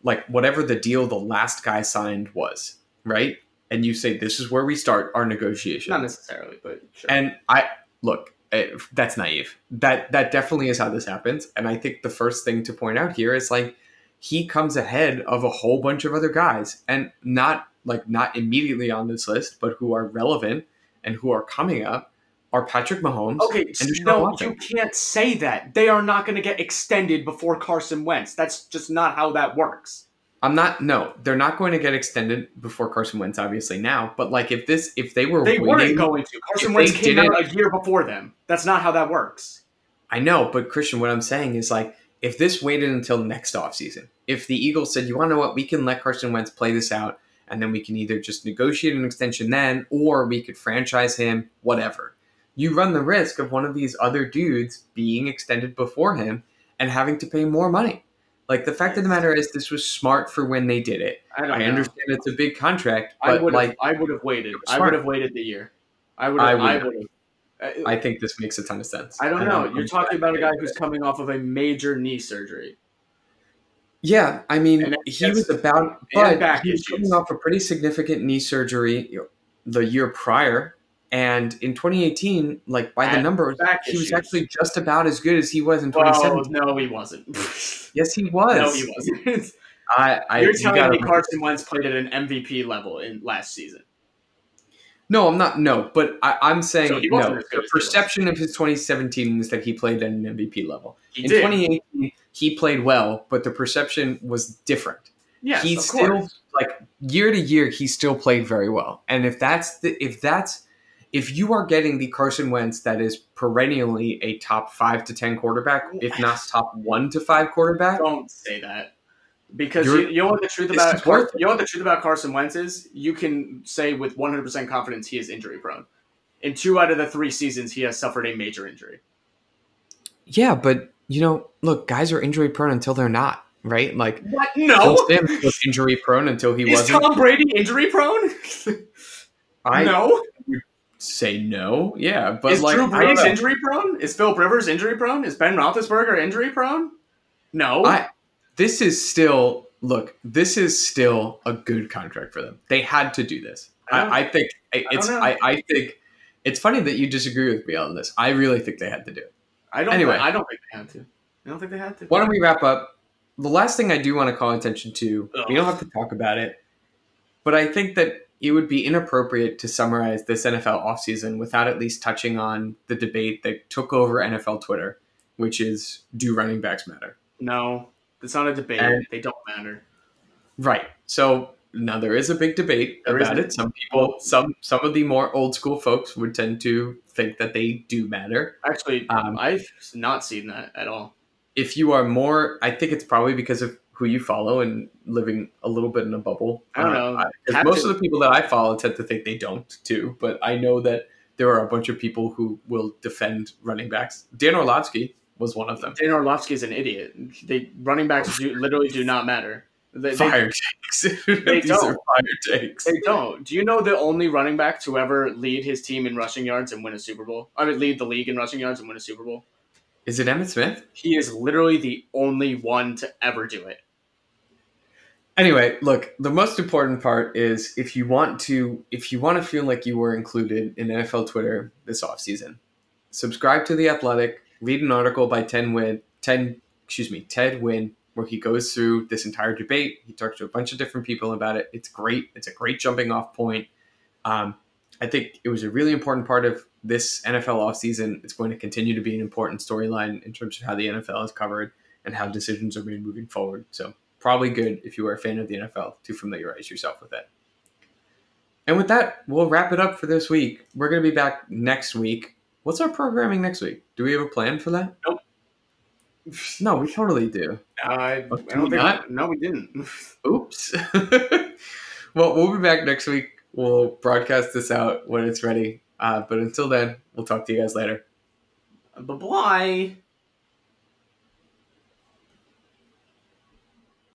like, whatever the deal the last guy signed was, right? And you say, this is where we start our negotiation. Not necessarily, but sure. And I look, eh, that's naive. That that definitely is how this happens. And I think the first thing to point out here is like he comes ahead of a whole bunch of other guys, and not like not immediately on this list, but who are relevant and who are coming up are Patrick Mahomes. Okay, no, Watson. you can't say that. They are not going to get extended before Carson Wentz. That's just not how that works. I'm not. No, they're not going to get extended before Carson Wentz, obviously now. But like if this, if they were They waiting, weren't going to. Carson Wentz came out a year before them. That's not how that works. I know, but Christian, what I'm saying is like, if this waited until next offseason, if the Eagles said, you want to know what, we can let Carson Wentz play this out, and then we can either just negotiate an extension then, or we could franchise him, whatever. You run the risk of one of these other dudes being extended before him and having to pay more money. Like the fact of the matter is, this was smart for when they did it. I don't I know. understand it's a big contract, I but would have. like, I would have waited. I would have waited the year. I would I have. I would would have. Uh, I think this makes a ton of sense. I don't And know. I'm- You're talking about a guy who's coming off of a major knee surgery. Yeah, I mean, he was about, but he was coming off a pretty significant knee surgery the year prior, and in 2018, like by the numbers, he was actually just about as good as he was in Well, 2017. no, he wasn't. yes, he was. no, he wasn't. I, I, You're you telling gotta- me Carson Wentz played at an MVP level in last season. No, I'm not. No, but I, I'm saying So no. The was. perception of his 2017 is that he played at an MVP level. He in did. 2018, he played well, but the perception was different. Yeah, he of still course. like year to year he still played very well and if that's the if that's if you are getting the carson wentz that is perennially a top five to ten quarterback if not top one to five quarterback Don't say that. Because you, you know what the truth about Car- you know what the truth about Carson Wentz is? You can say with 100% confidence he is injury prone. In two out of the three seasons, he has suffered a major injury. yeah but you know look guys are injury prone until they're not right like What? No. Was injury prone until he Is wasn't Tom Brady injury prone? i no. Say no yeah but is like Drew Brees injury prone? Is Phil Rivers injury prone? Is Ben Roethlisberger injury prone? No. I, this is still look. This is still a good contract for them. They had to do this. I I, think it's. I, I think it's funny that you disagree with me on this. I really think they had to do it. I don't. anyway. I don't think they had to. I don't think they had to. Why don't we wrap up? The last thing I do want to call attention to. Ugh. We don't have to talk about it, but I think that it would be inappropriate to summarize this NFL offseason without at least touching on the debate that took over NFL Twitter, which is do running backs matter? No, it's not a debate. And- they don't matter. Right. So now there is a big debate There about it. Some people, some some of the more old school folks would tend to think that they do matter. Actually, Um, I've not seen that at all. If you are more, I think it's probably because of who you follow and living a little bit in a bubble. I don't know. Uh, 'cause Captain- most of the people that I follow tend to think they don't too. But I know that there are a bunch of people who will defend running backs. Dan Orlovsky was one of them. Dan Orlovsky is an idiot. They running backs do, literally do not matter. They, they- Fire takes. These don't. fire takes. They don't. Do you know the only running back to ever lead his team in rushing yards and win a Super Bowl? I mean, lead the league in rushing yards and win a Super Bowl. Is it Emmitt Smith? He is literally the only one to ever do it. Anyway, look, the most important part is if you want to if you want to feel like you were included in NFL Twitter this offseason, subscribe to The Athletic, read an article by Ted Nguyen, Ten excuse me, Ted Nguyen, where he goes through this entire debate. He talks to a bunch of different people about it. It's great. It's a great jumping off point. Um, I think it was a really important part of this NFL offseason. It's going to continue to be an important storyline in terms of how the NFL is covered and how decisions are made moving forward. So probably good if you are a fan of the NFL to familiarize yourself with it. And with that, we'll wrap it up for this week. We're going to be back next week. What's our programming next week? Do we have a plan for that? Nope. No, we totally do. I, Oh, I do don't we think. not? No, we didn't. Oops. well, we'll be back next week. We'll broadcast this out when it's ready. Uh, but until then, we'll talk to you guys later. Bye bye.